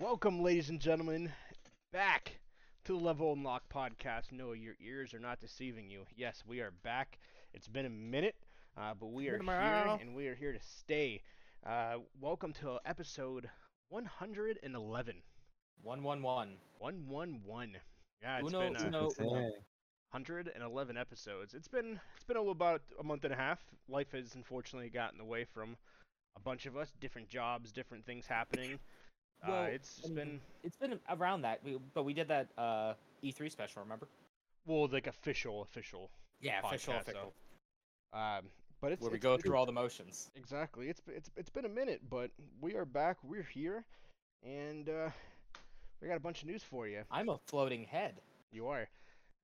Welcome, ladies and gentlemen, back to the Level Unlock podcast. No, your ears are not deceiving you. Yes, we are back. It's been a minute, uh, but we are Been here and we are here to stay. Uh, welcome to episode 111. One one one. 111. Yeah, it's Uno, been uh, uno, uno. 111 episodes. It's been it's been a little about a month and a half. Life has unfortunately gotten away from a bunch of us. Different jobs, different things happening. Uh, Well, it's and been It's been around that, we, but we did that uh, E3 special. Remember? well like official official. Yeah, official, podcast, so. Um, but it's Where we it's go been- through all the motions. Exactly. It's it's it's been a minute, but we are back. We're here, and uh, we got a bunch of news for you. I'm a floating head. You are.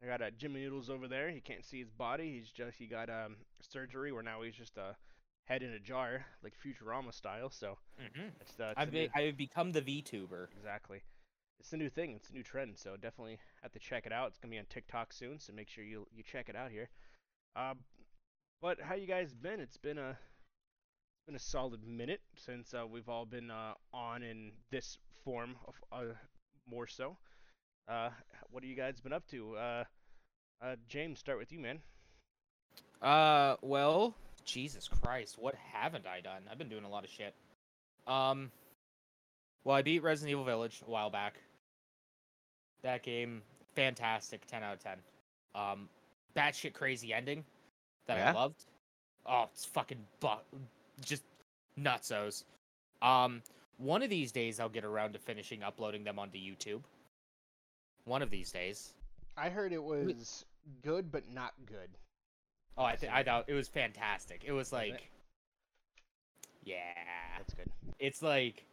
I got uh, Jimmy Noodles over there. He can't see his body. He's just he got um surgery where now he's just a head in a jar, like Futurama style. So Mm-hmm. it's uh, it's I've be, new- I've become the VTuber. exactly. It's a new thing. It's a new trend. So definitely have to check it out. It's gonna be on TikTok soon. So make sure you you check it out here. Um, but how you guys been? It's been a it's been a solid minute since uh, we've all been uh, on in this form of uh, more so. Uh, what have you guys been up to? Uh, uh, James, start with you, man. Uh, well, Jesus Christ, what haven't I done? I've been doing a lot of shit. Um, well, I beat Resident Evil Village a while back. That game, fantastic, ten out of ten. Um, batshit crazy ending that I loved. Oh, it's fucking bu- just nutsos. Um, one of these days I'll get around to finishing uploading them onto YouTube. One of these days. I heard it was good, but not good. Oh, I th- I thought it was fantastic. It was like, yeah, That's good. it's like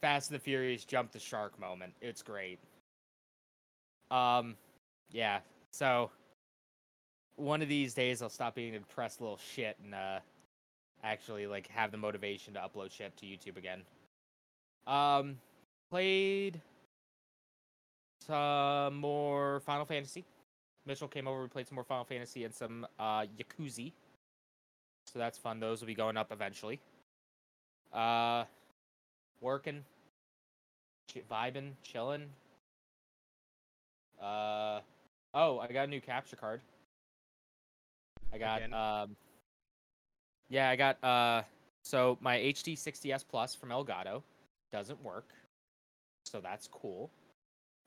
Fast and the Furious jump the shark moment. It's great. Um, yeah. So one of these days I'll stop being a depressed little shit and uh actually like have the motivation to upload shit to YouTube again. Um, played some more Final Fantasy. Mitchell came over. We played some more Final Fantasy and some uh, Yakuza. So that's fun. Those will be going up eventually. Uh, working, ch- vibing, chilling. Uh, oh, I got a new capture card. I got Again? um. Yeah, I got uh. So my HD 60s Plus from Elgato doesn't work, so that's cool.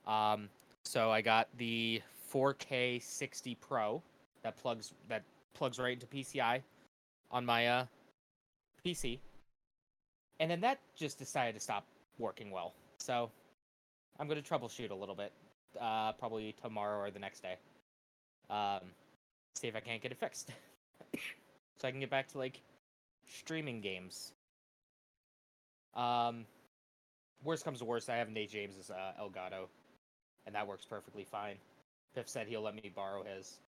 Um, so I got the 4K 60 Pro that plugs that plugs right into PCI on my uh PC. And then that just decided to stop working well. So I'm going to troubleshoot a little bit uh probably tomorrow or the next day. Um see if I can't get it fixed. so I can get back to like streaming games. Um worst comes to worst, I have Nate James's uh, Elgato and that works perfectly fine. Piff said he'll let me borrow his.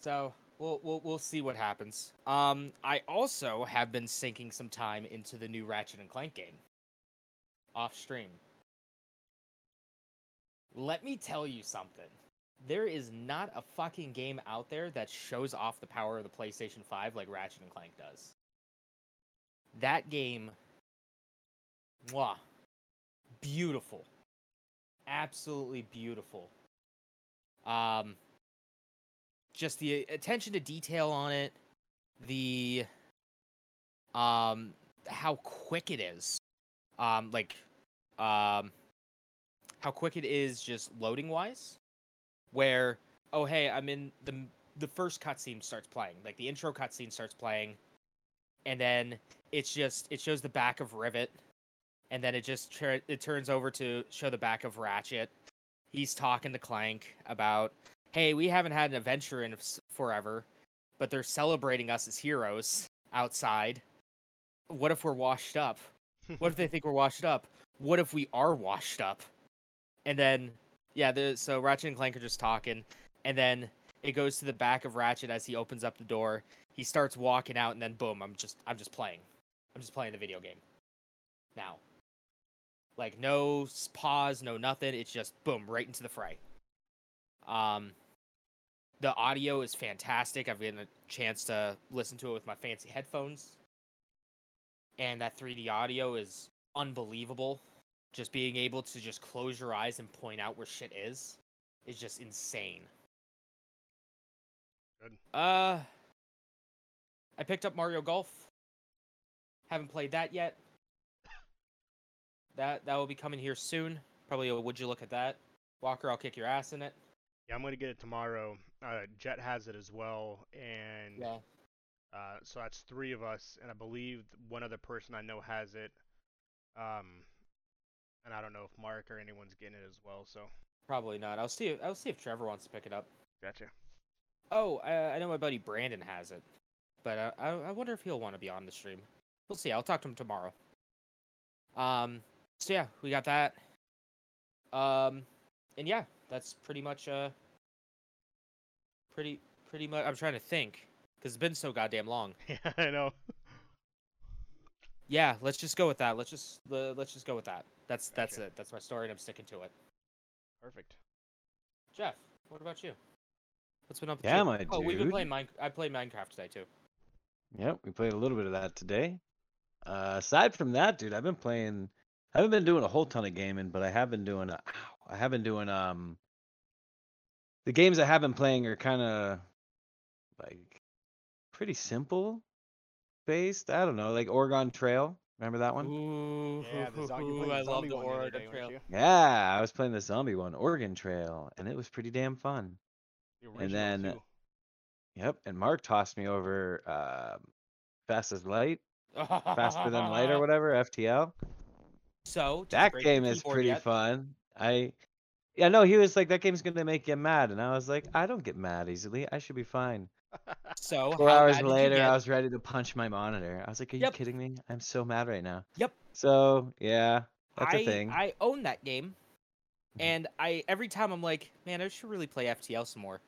So we'll we'll we'll see what happens. Um, I also have been sinking some time into the new Ratchet and Clank game. Off stream. Let me tell you something. There is not a fucking game out there that shows off the power of the PlayStation 5 like Ratchet and Clank does. That game, mwah, beautiful absolutely beautiful. Um, just the attention to detail on it, the um, how quick it is, um, like um, how quick it is just loading wise. Where oh hey, I'm in the the first cutscene starts playing, like the intro cutscene starts playing, and then it's just it shows the back of Rivet and then it just tur- it turns over to show the back of Ratchet. He's talking to Clank about, "Hey, we haven't had an adventure in forever, but they're celebrating us as heroes outside. What if we're washed up? What if they think we're washed up? What if we are washed up?" And then, yeah, the so Ratchet and Clank are just talking, and then it goes to the back of Ratchet as he opens up the door. He starts walking out, and then boom, I'm just I'm just playing. I'm just playing the video game. Now. Like no pause, no nothing. It's just boom, right into the fray. Um, the audio is fantastic. I've gotten a chance to listen to it with my fancy headphones, and that 3D audio is unbelievable. just being able to just close your eyes and point out where shit is is just insane. Good. Uh I picked up Mario Golf. Haven't played that yet. That that will be coming here soon. Probably a would you look at that. Walker, I'll kick your ass in it. Yeah, I'm gonna get it tomorrow. Uh, Jet has it as well, and Yeah. uh, so that's three of us, and I believe one other person I know has it. Um, and I don't know if Mark or anyone's getting it as well. So Probably not. I'll see if I'll see if Trevor wants to pick it up. gotcha. Oh, I, I know my buddy Brandon has it, but uh, I I wonder if he'll want to be on the stream. We'll see. I'll talk to him tomorrow. Um. So yeah, we got that. Um, and yeah, that's pretty much uh. Pretty pretty much. I'm trying to think because it's been so goddamn long. Yeah, I know. Yeah, let's just go with that. Let's just le- let's just go with that. That's that's it. That's my story, and I'm sticking to it. Perfect. Jeff, what about you? What's been up? with Yeah, you? my Oh, we've been dude. playing Mine. I played Minecraft today too. Yep, we played a little bit of that today. Uh, aside from that, dude, I've been playing. I haven't been doing a whole ton of gaming, but I have been doing. Uh, ow, I have been doing. Um, the games I have been playing are kind of like pretty simple based. I don't know, like Oregon Trail. Remember that one? Ooh, Yeah, the zo- you played the I love zombie the Oregon day, Trail. Yeah, I was playing the zombie one, Oregon Trail, and it was pretty damn fun. The And then- too. Yep, and Mark tossed me over um, Fast as Light, Faster Than Light or whatever, FTL. So That game is pretty yet? fun. I yeah, no, he was like, that game's gonna make you mad, and I was like, I don't get mad easily. I should be fine. So Four hours you later? I was ready to punch my monitor. I was like, Are Yep. you kidding me? I'm so mad right now. Yep. So yeah, that's I, a thing. I own that game, Mhm. and I every time I'm like, man, I should really play FTL some more.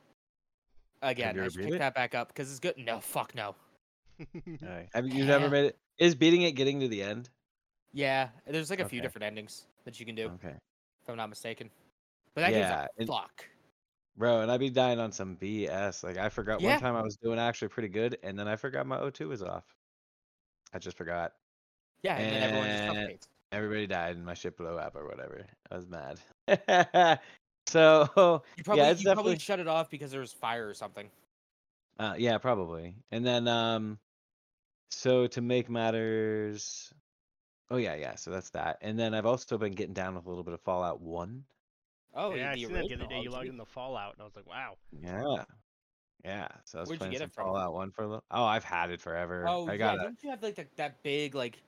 Again, you I should pick it? that back up because it's good. No, fuck no. Alright. Have you you've never made it? Is beating it getting to the end? Yeah, there's like a few different endings that you can do, Okay, if I'm not mistaken. But that Yeah, game's a fuck. bro, and I'd be dying on some BS. Like I forgot Yeah. one time I was doing actually pretty good, and then I forgot my O2 was off. I just forgot. Yeah, and then everyone just suffocates. Everybody died and my ship blew up or whatever. I was mad. so You probably it's you probably shut it off because there was fire or something. uh, yeah, probably. And then um so to make matters Oh yeah, yeah. So that's that. And then I've also been getting down with a little bit of Fallout 1. Oh, yeah, I seen that the other day. You logged in the Fallout, and I was like, wow. Yeah. Yeah. So I was Where'd you get some it from? Fallout 1 for a little. Oh, I've had it forever. Oh, I yeah, got it. didn't you have like the, that big like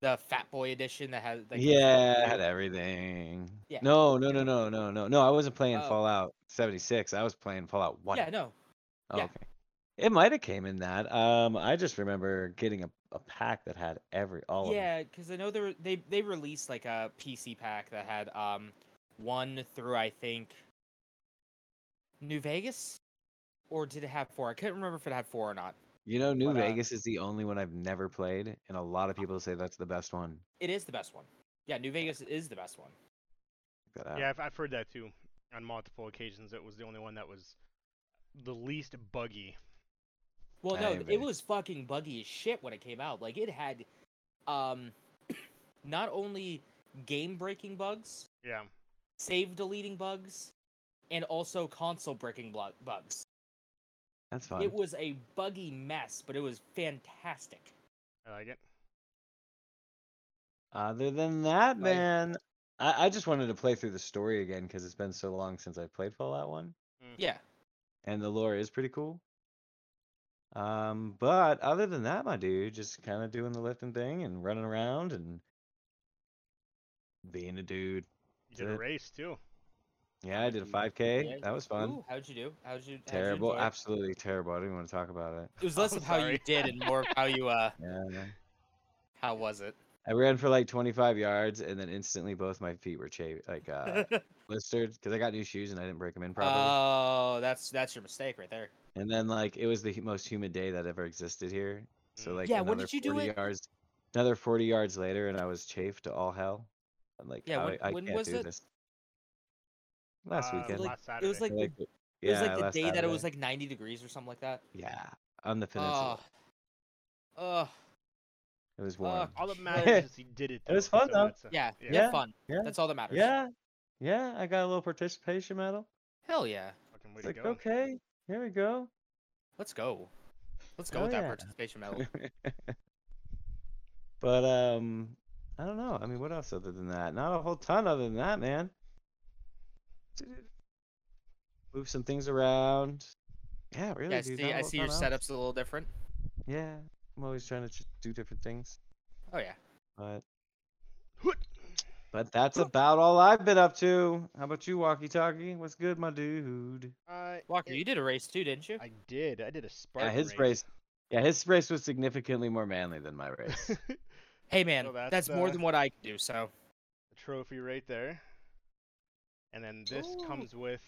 the Fat Boy edition that has like, the yeah, full I had everything. Yeah. No, no, no, no, no, no. No, I wasn't playing Oh. Fallout 76. I was playing Fallout 1. Yeah, no. Oh, Yeah. okay. It might have came in that. Um, I just remember getting a, a pack that had every all of them. Yeah, because I know they were, they they released like a PC pack that had um one through I think New Vegas, or did it have four? I couldn't remember if it had four or not. You know, New But, uh, Vegas is the only one I've never played, and a lot of people say that's the best one. It is the best one. Yeah, New Vegas is the best one. Check. Yeah, I've, I've heard that too. On multiple occasions, it was the only one that was the least buggy. Well, no, it was fucking buggy as shit when it came out. Like it had, um, not only game breaking bugs, Yeah. save deleting bugs, and also console breaking blu- bugs. That's fun. It was a buggy mess, but it was fantastic. I like it. Other than that, Like- man, I, I just wanted to play through the story again because it's been so long since I played Fallout 1. Yeah. and the lore is pretty cool. Um, but other than that, my dude, just kind of doing the lifting thing and running around and being a dude. You did a race too. Yeah, I did a Mm, 5K. yeah. That was fun. Ooh, how'd you do? How'd you? how'd Terrible, enjoy it? absolutely terrible. I don't even want to talk about it. It was less I'm of how you did and more of how you uh. Yeah. How was it? I ran for like 25 yards and then instantly both my feet were cha- like uh, blistered because I got new shoes and I didn't break them in properly. Oh, that's that's your mistake right there. And then like it was the most humid day that ever existed here. So Mm. like Yeah, when another did you do 40 it? yards, another 40 yards later, and I was chafed to all hell. I'm like, Yeah, I, when- I when can't was do it? this. Last Uh, weekend. like- last It was like the, Like, it yeah, was like the last day that it was like 90 degrees or something like that. yeah, on the peninsula. Oh, oh, It was warm. All that matters is he did it. It was fun, so though. that's, uh, Yeah, yeah. yeah, Yeah, fun. yeah, That's all that matters. yeah, yeah. I got a little participation medal. Hell yeah. Fucking way It's to like go. okay, here we go. Let's go. Let's go Oh, with that yeah. participation medal. but um, I don't know. I mean, what else other than that? Not a whole ton other than that, man. Move some things around. Yeah, really. yeah, I see. I see your else. setup's a little different. Yeah, I'm always trying to do different things, Oh yeah. but but that's about all I've been up to. How about you, Walkie Talkie? What's good, my dude? Uh, Walker, it- you did a race too, didn't you? I did. I did a Spartan yeah, his race. Yeah, his race was significantly more manly than my race. Hey man, So that's, that's, more uh, than what I can do. So the trophy right there. And then this Ooh. comes with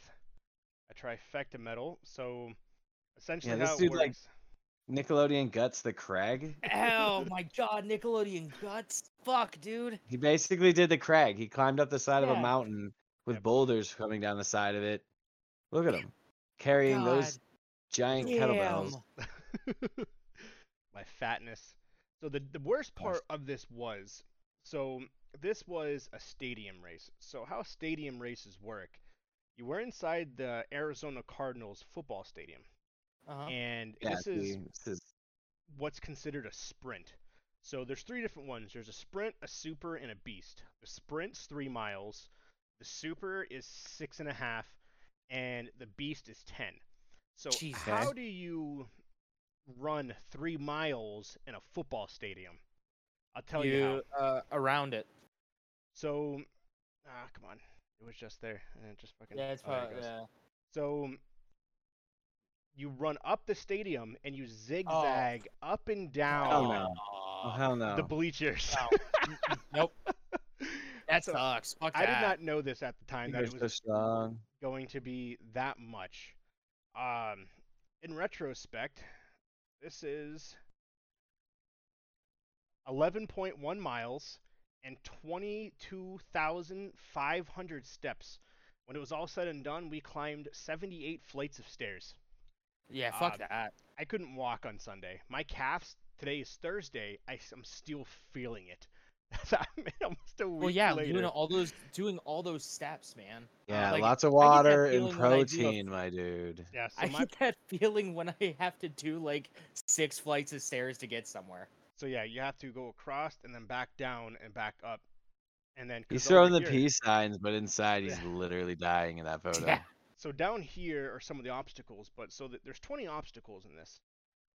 a trifecta medal. So essentially this how it dude, works. like, Nickelodeon guts the Crag. Oh my god, Nickelodeon guts. Fuck, dude. He basically did the crag. He climbed up the side of a mountain with Yep. boulders coming down the side of it. Look at him carrying those giant damn. kettlebells. my fatness. So the the worst part of this was so this was a stadium race. So how stadium races work? You were inside the Arizona Cardinals football stadium, Uh-huh. and Yeah, this is this is what's considered a sprint. So there's three different ones. There's a sprint, a super, and a beast. The sprint's three miles, the super is six and a half, and the beast is ten. So Jesus. how do you run three miles in a football stadium? I'll tell you, how. uh, around it. So, ah, come on, it was just there, and it just fucking. Yeah, it's oh, it probably yeah. So you run up the stadium and you zigzag up and down Hell no. Oh hell no! the bleachers. No. nope. That So, sucks. Fuck I did not know this at the time that it was so going to be that much. Um, in retrospect, this is 11.1 miles and 22,500 steps. When it was all said and done, we climbed 78 flights of stairs. Yeah, fuck Uh, that. I couldn't walk on Sunday. My calves, today is Thursday, I, am still feeling it. I'm still a Well, yeah, later. doing all those doing all those steps, man. Yeah, like, lots of I get that water and feeling when do protein, my dude. Yeah, so I my get that feeling when I have to do like six flights of stairs to get somewhere. So yeah, you have to go across and then back down and back up, and then He's throwing the here- peace signs, but inside he's Yeah. literally dying in that photo. Yeah. So down here are some of the obstacles, but so that there's 20 obstacles in this,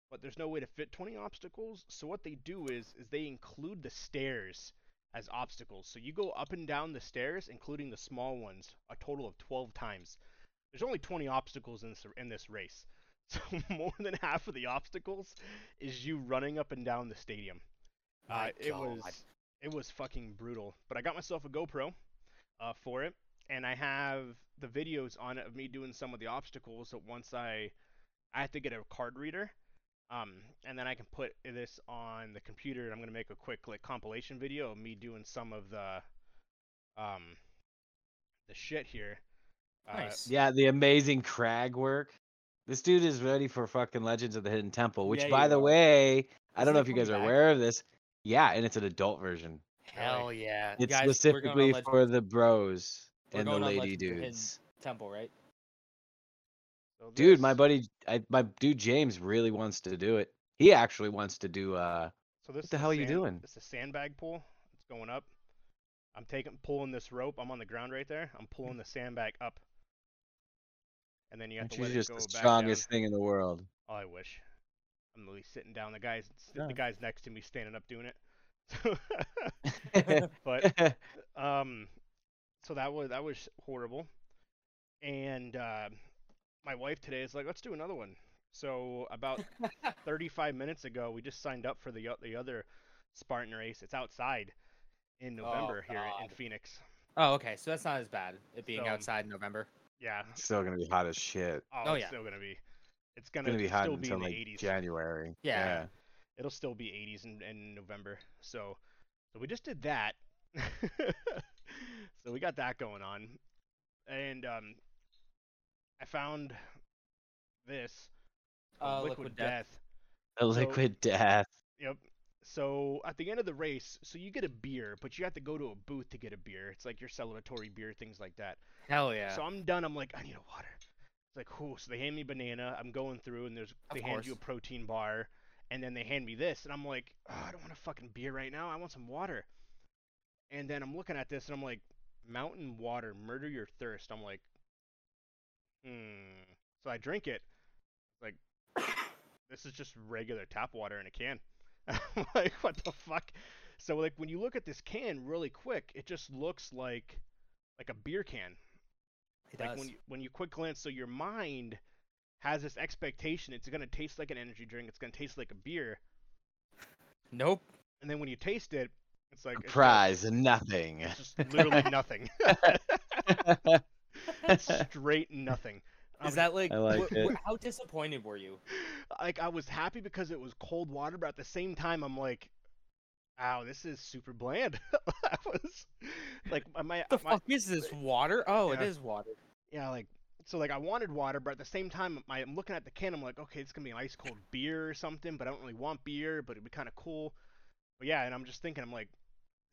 but there's no way to fit 20 obstacles. So what they do is is they include the stairs as obstacles. So you go up and down the stairs, including the small ones, a total of 12 times. There's only 20 obstacles in this in this race, so more than half of the obstacles is you running up and down the stadium. Uh, it God. was it was fucking brutal. But I got myself a GoPro uh, for it, and I have the videos on it of me doing some of the obstacles. So once I I have to get a card reader, um, and then I can put this on the computer. And I'm gonna make a quick like compilation video of me doing some of the um the shit here. Uh, Nice. Yeah, the amazing crag work. This dude is ready for fucking Legends of the Hidden Temple, which, Yeah, by you the are. way, I Isn't don't know if you guys are aware of this. Yeah, and it's an adult version. Hell yeah. It's Guys, we're going on specifically for the bros We're and the going on lady Legends of dudes. Temple, right? so Dude, my buddy, I, my dude James really wants to do it. He actually wants to do. uh So this the is a hell are you sand- doing? It's a sandbag pool. It's going up. I'm taking pulling this rope. I'm on the ground right there. I'm pulling the sandbag up. And then you have Aren't to you let just it go the back strongest thing in the world? Oh, I wish. I'm literally sitting down. The guys, Yeah. the guys next to me standing up doing it. but um, so that was that was horrible. And uh, my wife today is like, let's do another one. So about 35 minutes ago, we just signed up for the the other Spartan race. It's outside in November here in Phoenix. Oh, okay. So that's not as bad. It being So- outside in November. Yeah. It's still gonna be hot as shit. Oh, Oh, it's yeah. still gonna be. It's It's gonna, gonna be hot still be until in the like 80s. January. Yeah. It'll still be 80s in, in November. So, so we just did that. so we got that going on, and um, I found this Uh, called Liquid Death. The So- liquid death. Yep. So at the end of the race, so you get a beer, but you have to go to a booth to get a beer. It's like your celebratory beer, things like that. Hell yeah. So I'm done. I'm like, I need a water. It's like, cool. So they hand me banana. I'm going through, and there's Of they hand you a protein bar, and then they hand me this, and I'm like, oh, I don't want a fucking beer right now. I want some water. And then I'm looking at this, and I'm like, mountain water, murder your thirst. I'm like, hmm. So I drink it. Like, this is just regular tap water in a can. I'm like, what the fuck? So like when you look at this can really quick, it just looks like like a beer can it like does. when you when you quick glance so your mind has this expectation it's going to taste like an energy drink it's going to taste like a beer Nope. and then when you taste it it's like it's got- Prize nothing. it's just literally nothing straight nothing Is that like, I like wh- it. wh- how disappointed were you? like i was happy because it was cold water but at the same time i'm like wow this is super bland i was like my, The my fuck is this water? Oh, it Yeah. is water. yeah, like so like I wanted water, but at the same time my, I'm looking at the can, I'm like, okay, it's gonna be an ice cold beer or something, but I don't really want beer, but it'd be kind of cool. But yeah, and I'm just thinking, I'm like,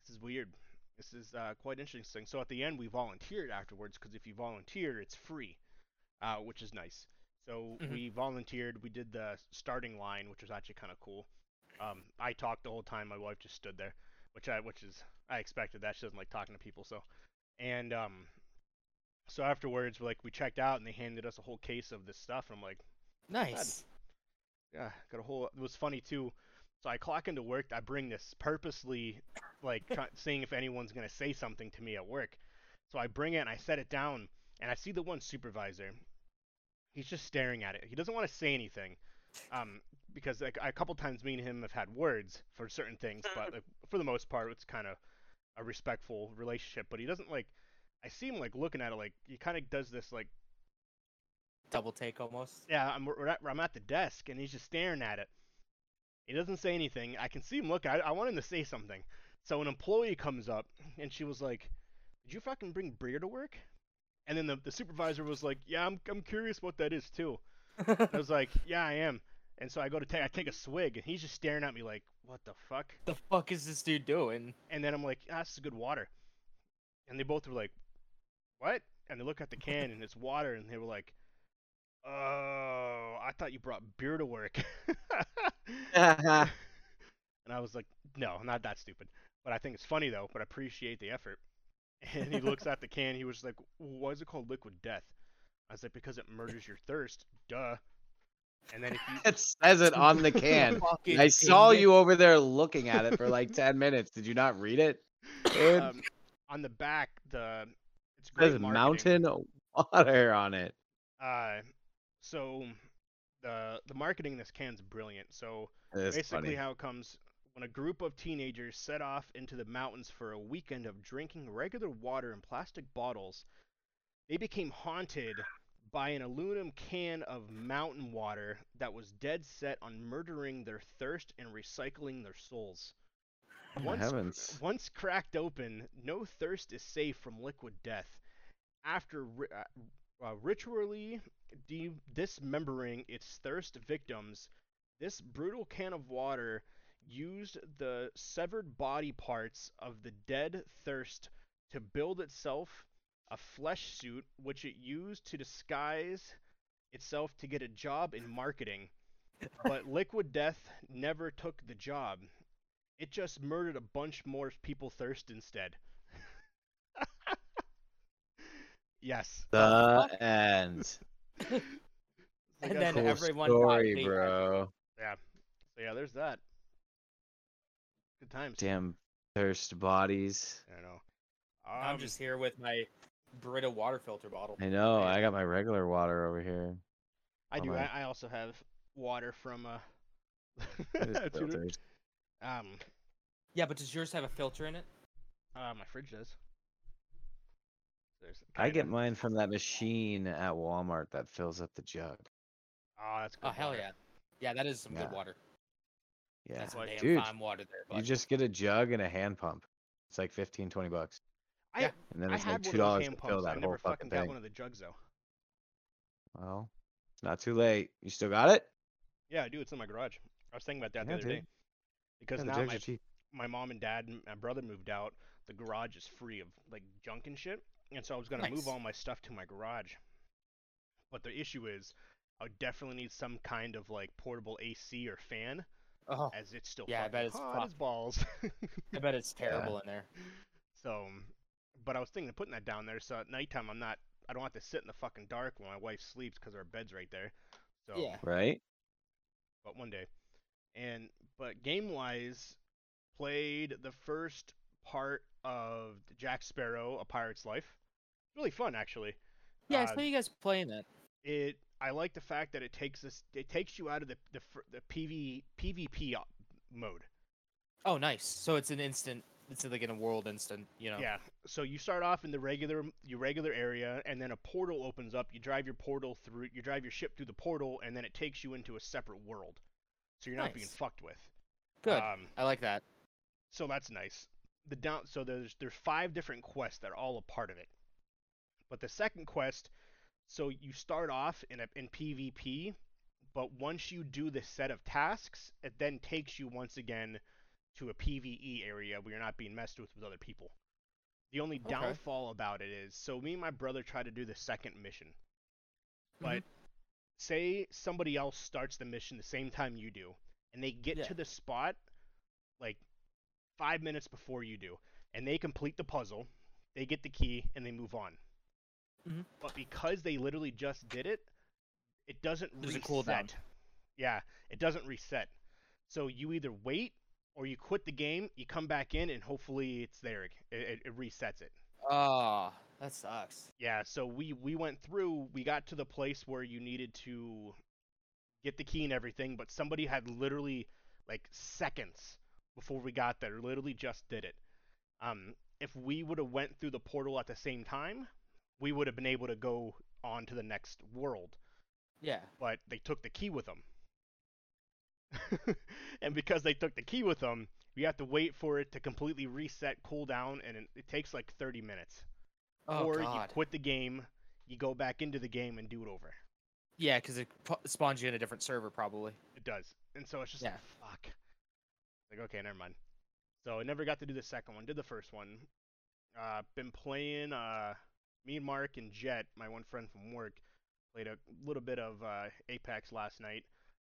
this is weird. This is uh, quite interesting. So at the end, we volunteered afterwards because if you volunteer, it's free, uh, which is nice. So Mhm. we volunteered. We did the starting line, which was actually kind of cool. Um, I talked the whole time. My wife just stood there, which I which is I expected that. She doesn't like talking to people, so and um, so afterwards, like we checked out and they handed us a whole case of this stuff. And I'm like, Nice. yeah, got a whole. It was funny too. So I clock into work. I bring this purposely, like try, seeing if anyone's gonna say something to me at work. So I bring it and I set it down, and I see the one supervisor. He's just staring at it. He doesn't want to say anything, um, because like, a couple times me and him have had words for certain things, but like, for the most part, it's kind of a respectful relationship. But he doesn't like. I see him like looking at it like he kind of does this like Double take almost. yeah, I'm I'm at the desk and he's just staring at it. He doesn't say anything. I can see him look. I, I want him to say something. So an employee comes up and she was like, "Did you fucking bring beer to work?" And then the, the supervisor was like, "Yeah, I'm I'm curious what that is too." I was like, "Yeah, I am." And so I go to take I take a swig and he's just staring at me like, "What the fuck?" the fuck is this dude doing? And then I'm like, ah, "This is good water." And they both were like, "What?" And they look at the can and it's water and they were like, "Oh, I thought you brought beer to work." and I was like, "No, not that stupid." But I think it's funny though. But I appreciate the effort. And he looks at the can. He was like, "Why is it called Liquid Death?" I was like, "Because it murders your thirst." Duh. And then if you it says it on the can. I saw you over there looking at it for like 10 minutes. Did you not read it? Um, on the back, the it's it great says marketing. mountain water on it. Uh, so the the marketing in this can's brilliant. So It's basically, funny. how it comes when a group of teenagers set off into the mountains for a weekend of drinking regular water in plastic bottles, they became haunted by an aluminum can of mountain water that was dead set on murdering their thirst and recycling their souls. Oh, Once once cracked open, no thirst is safe from liquid death. After uh, uh, ritually de- dismembering its thirst victims, this brutal can of water used the severed body parts of the dead thirst to build itself a flesh suit, which it used to disguise itself to get a job in marketing. But Liquid Death never took the job. It just murdered a bunch more people thirst instead. Yes. The end. It's like And then Cool everyone got story, paid. bro. So yeah, there's that. Good times. Damn thirst bodies. I know. I'm Um, just here with my Brita water filter bottle. I know. I got my regular water over here. I do. I. I also have water from uh. It is um. Yeah, but does yours have a filter in it? Uh, my fridge does. There's I get mine from that machine at Walmart that fills up the jug. Ah, oh, that's good. Oh hell water. yeah, yeah, that is some Yeah. good water. Yeah, That's some damn dude. fine water there. You just get a jug and a hand pump. It's like 15, 20 bucks. I, Yeah. And then I it's like two one of those dollars hand to fill pumps. That never whole fucking fucking got thing. one of the jugs though. Well, it's not too late. You still got it? Yeah, I do. It's in my garage. I was thinking about that Yeah, the other day. because Yeah, now my, my mom and dad and my brother moved out. The garage is free of like junk and shit, and so I was gonna move all my stuff to my garage. But the issue is, I would definitely need some kind of like portable AC or fan, Oh, as it's still Yeah, I bet it's hot as balls. I bet it's terrible in there. So, but I was thinking of putting that down there, so at nighttime I'm not, I don't have to sit in the fucking dark when my wife sleeps because our bed's right there. So, Yeah. Right? but one day. And but game wise, played the first part of Jack Sparrow: A Pirate's Life. Really fun, actually. Yeah, I Uh, saw you guys playing that. It I like the fact that it takes us, it takes you out of the the the PV PvP mode. Oh, nice. So it's an instant. It's like in a world instant. You know. Yeah. So you start off in the regular your regular area, and then a portal opens up. You drive your portal through. You drive your ship through the portal, and then it takes you into a separate world. So you're not being fucked with. Good. Um, I like that. so that's nice. The down. So there's there's five different quests that are all a part of it. But the second quest, so you start off in a in PvP, but once you do the set of tasks, it then takes you once again to a PvE area where you're not being messed with with other people. The only Okay. downfall about it is, so me and my brother tried to do the second mission, but Mm-hmm. say somebody else starts the mission the same time you do, and they get Yeah. to the spot like five minutes before you do, and they complete the puzzle, they get the key, and they move on. Mhm. But because they literally just did it, it doesn't There's a reset. cooldown. Yeah, it doesn't reset. So you either wait or you quit the game, you come back in, and hopefully it's there. It, it, it resets it. Oh, that sucks. Yeah, so we we went through, we got to the place where you needed to get the key and everything, but somebody had literally like seconds before we got there, literally just did it. Um if we would have went through the portal at the same time, we would have been able to go on to the next world, Yeah. but they took the key with them. and because they took the key with them, you have to wait for it to completely reset, cool down, and it, it takes like 30 minutes Oh or you quit the game, you go back into the game and do it over. Yeah, because it spawns you in a different server probably. It does, and so it's just Yeah. like fuck. Like okay, never mind. So I never got to do the second one. Did the first one. Uh, been playing. Uh, me and Mark and Jet, my one friend from work, played a little bit of uh, Apex last night.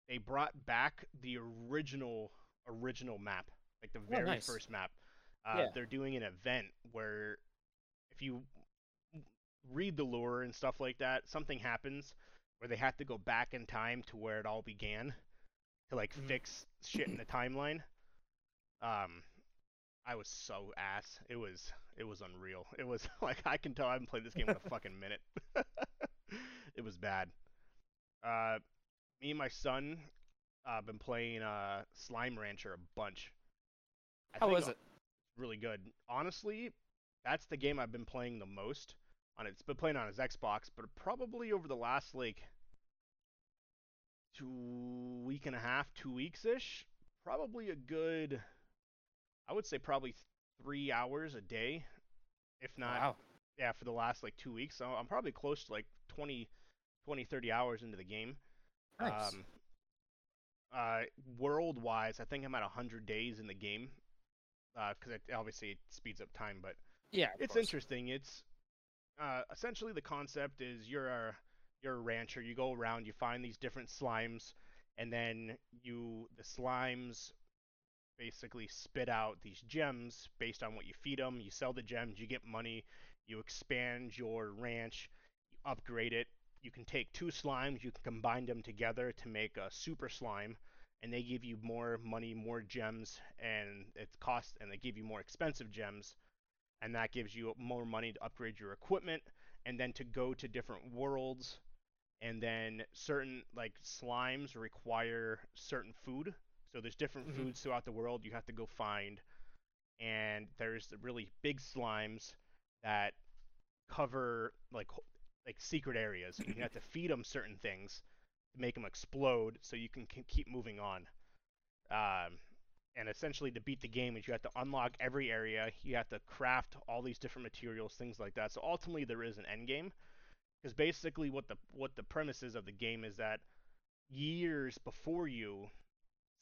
They brought back the original original map, like the very Oh, nice. first map. Uh, Yeah. They're doing an event where if you read the lore and stuff like that, something happens where they have to go back in time to where it all began to like Mhm. fix shit in the timeline. Um, I was so ass. It was it was unreal. It was like I can tell I haven't played this game in a fucking minute. it was bad. Uh, me and my son uh been playing uh Slime Rancher a bunch. I How was it? really good. Honestly, that's the game I've been playing the most on it. It's been playing on his Xbox, but probably over the last like two week and a half, two weeks ish, probably a good I would say probably three hours a day, if not wow. yeah, for the last like two weeks. So I'm probably close to like 20, 20 30 hours into the game. Nice. Um, uh, world wise, I think I'm at 100 days in the game. Because it obviously it speeds up time, but yeah. it's course. interesting. It's uh, essentially the concept is you're a you're a rancher. You go around, you find these different slimes, and then you the slimes basically spit out these gems based on what you feed them. You sell the gems, you get money. You expand your ranch, you upgrade it. You can take two slimes, you can combine them together to make a super slime, and they give you more money, more gems, and it costs, and they give you more expensive gems and that gives you more money to upgrade your equipment and then to go to different worlds and then certain like slimes require certain food so there's different Mhm. foods throughout the world you have to go find and there's the really big slimes that cover like like secret areas. And you have to feed them certain things to make them explode so you can, can keep moving on. Um, and essentially to beat the game is you have to unlock every area. You have to craft all these different materials things like that. So ultimately there is an end game because basically what the what the premise is of the game is that years before you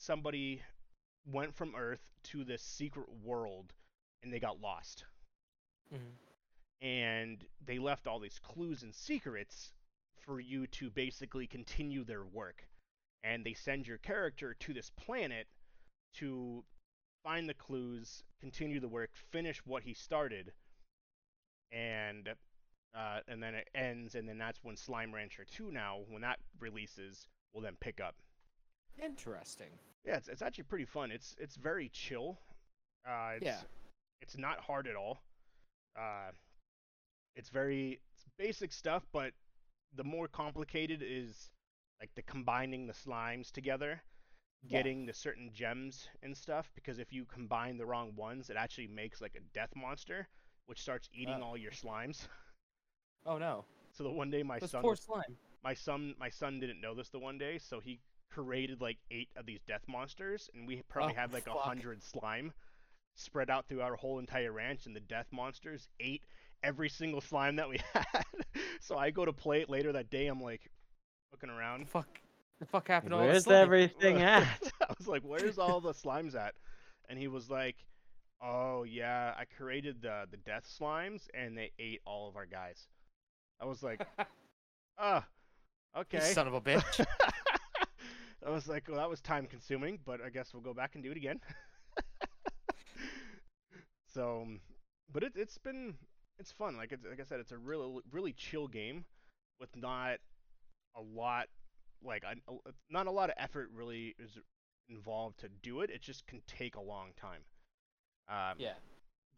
somebody went from Earth to this secret world, and they got lost. Mm-hmm. And they left all these clues and secrets for you to basically continue their work. And they send your character to this planet to find the clues, continue the work, finish what he started, and uh, and then it ends, and then that's when Slime Rancher 2 now, when that releases, will then pick up. Interesting. Yeah, it's, it's actually pretty fun. It's it's very chill. Uh, it's, Yeah. It's not hard at all. Uh, it's very it's basic stuff, but the more complicated is like the combining the slimes together, Yeah. getting the certain gems and stuff. Because if you combine the wrong ones, it actually makes like a death monster, which starts eating Oh. all your slimes. Oh no. So the one day my son poor slime. my son my son didn't know this the one day, so he created like eight of these death monsters, and we probably Oh, had like a hundred slime spread out throughout our whole entire ranch, and the death monsters ate every single slime that we had. so I go to play it later that day. I'm like looking The around. fuck. The fuck happened to all the Where's slime? everything at? I was like, "Where's all the slimes at?" And he was like, "Oh yeah, I created the the death slimes, and they ate all of our guys." I was like, "Ah, You okay." son of a bitch. I was like, well, that was time consuming, but I guess we'll go back and do it again. so, but it, it's been it's fun. Like it's, like I said, it's a really really chill game with not a lot like a- not a lot of effort really is involved to do it. It just can take a long time. Um, yeah.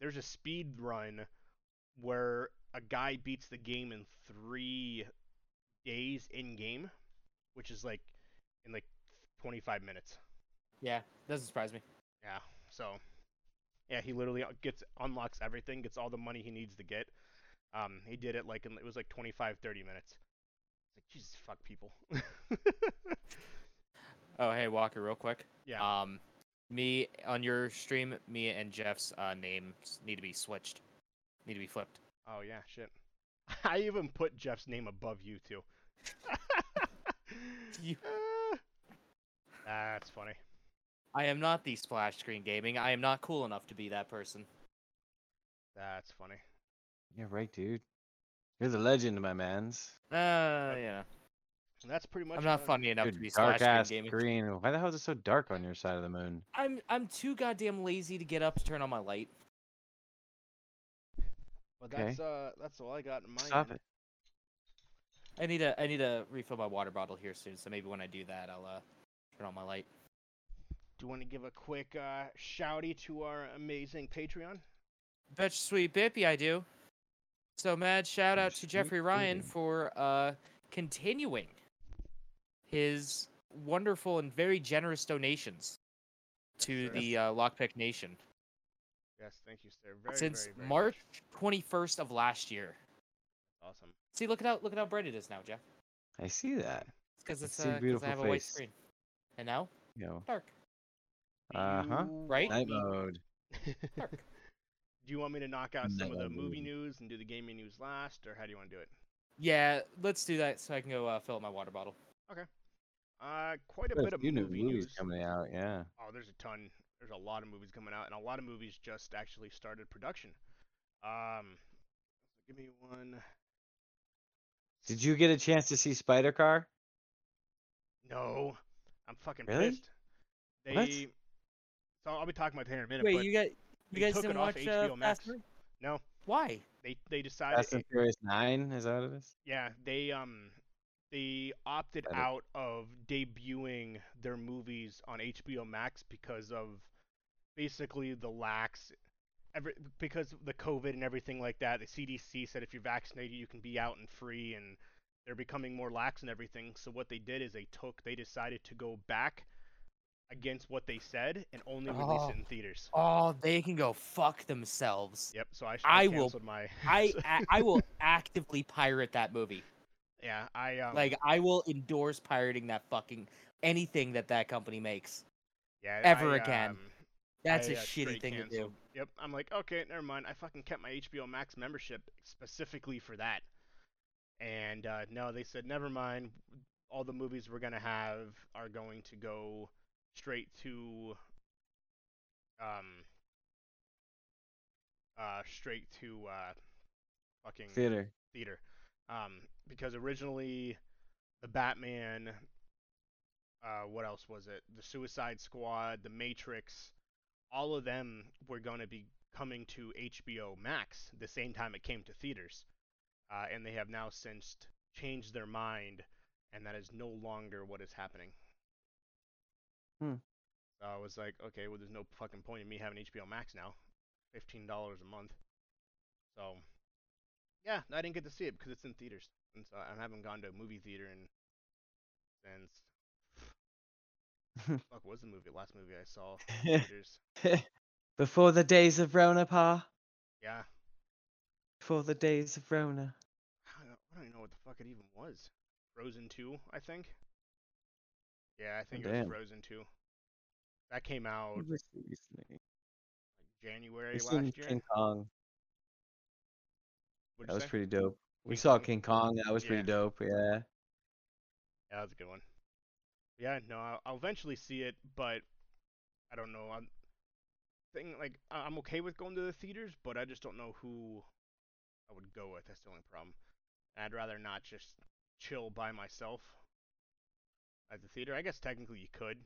there's a speed run where a guy beats the game in three days in game, which is like in like 25 minutes. Yeah. Doesn't surprise me. Yeah. So, yeah, he literally gets unlocks everything, gets all the money he needs to get. Um, he did it like in it was like 25, 30 minutes. It's like Jesus, fuck people. Oh hey Walker, real quick. yeah. Um, me on your stream, me and Jeff's uh, names need to be switched. Need to be flipped. oh yeah, shit. I even put Jeff's name above you too. You- that's funny. I am not the splash screen gaming. I am not cool enough to be that person. That's funny. Yeah, right, dude. You're the legend, my man's. Uh, yeah. That's pretty much. I'm not funny enough to be dark splash ass screen gaming. green. Why the hell is it so dark on your side of the moon? I'm I'm too goddamn lazy to get up to turn on my light. But Okay. that's uh that's all I got in mind. Stop it. I need to I need to refill my water bottle here soon. So maybe when I do that, I'll uh turn on my light. Do you want to give a quick uh, shouty to our amazing Patreon? Betch sweet bippy, I do. So mad shout out to Jeffrey Ryan for uh continuing his wonderful and very generous donations to sir. the uh, Lockpick Nation Yes, thank you, sir. Very, since very, very March 21st of last year. Awesome. See, look at how look at how bright it is now, Jeff. I see that. It's because I it's see a uh, 'cause beautiful I have a white screen. And now You dark, Uh huh. Right? night mode. dark. do you want me to knock out some of the Night movie news and do the gaming news last, or how do you want to do it? yeah, let's do that so I can go uh, fill up my water bottle. Okay. Uh, quite a There's bit of few new movie movies news. coming out. Yeah. Oh, there's a ton. There's a lot of movies coming out, and a lot of movies just actually started production. Um, give me one. Did you get a chance to see Spider Car? No, I'm fucking Really? pissed. They. What? So I'll be talking about that in a minute. Wait, but you got you guys didn't it off watch uh, HBO Max. Fast No, Why? they they decided. Fast and Furious Nine. Is that what it is? Yeah, they um they opted out of debuting their movies on HBO Max because of basically the lax every because of the COVID and everything like that. The CDC said if you're vaccinated you can be out and free and they're becoming more lax and everything. So what they did is they took they decided to go back against what they said and only release Oh. it in theaters. Oh, they can go fuck themselves. Yep, so I, I will- canceled my I I will actively pirate that movie. Yeah, I um Like I will endorse pirating that fucking anything that that company makes. yeah, ever I, again. um, That's I, a uh, shitty thing to do. Yep. I'm like, okay, never mind. I fucking kept my HBO Max membership specifically for that. And uh, no, they said, never mind. All the movies we're gonna have are going to go straight to um uh straight to uh fucking Theater. theater. Um because originally the Batman uh what else was it? The Suicide Squad, The Matrix, all of them were going to be coming to HBO Max the same time it came to theaters. Uh, and they have now since changed their mind and that is no longer what is happening. Hmm. So I was like, okay, well, there's no fucking point in me having HBO Max now, fifteen dollars a month. So, yeah, I didn't get to see it because it's in theaters, and so I haven't gone to a movie theater in since fuck was the movie last movie I saw theaters. Before the days of Rona, Pa. Yeah, Before the days of Rona. I don't, I don't even know what the fuck it even was. Frozen two, I think. Yeah, I think it was. Frozen two. That came out What was recently? January We seen last year. King Kong. What'd That was say? pretty dope. We King saw Kong? King Kong. That was pretty dope. Yeah. Yeah, that was a good one. Yeah, no, I'll, I'll eventually see it, but I don't know. I'm thing like I'm okay with going to the theaters, but I just don't know who I would go with. That's the only problem. I'd rather not just chill by myself at the theater. I guess technically you could.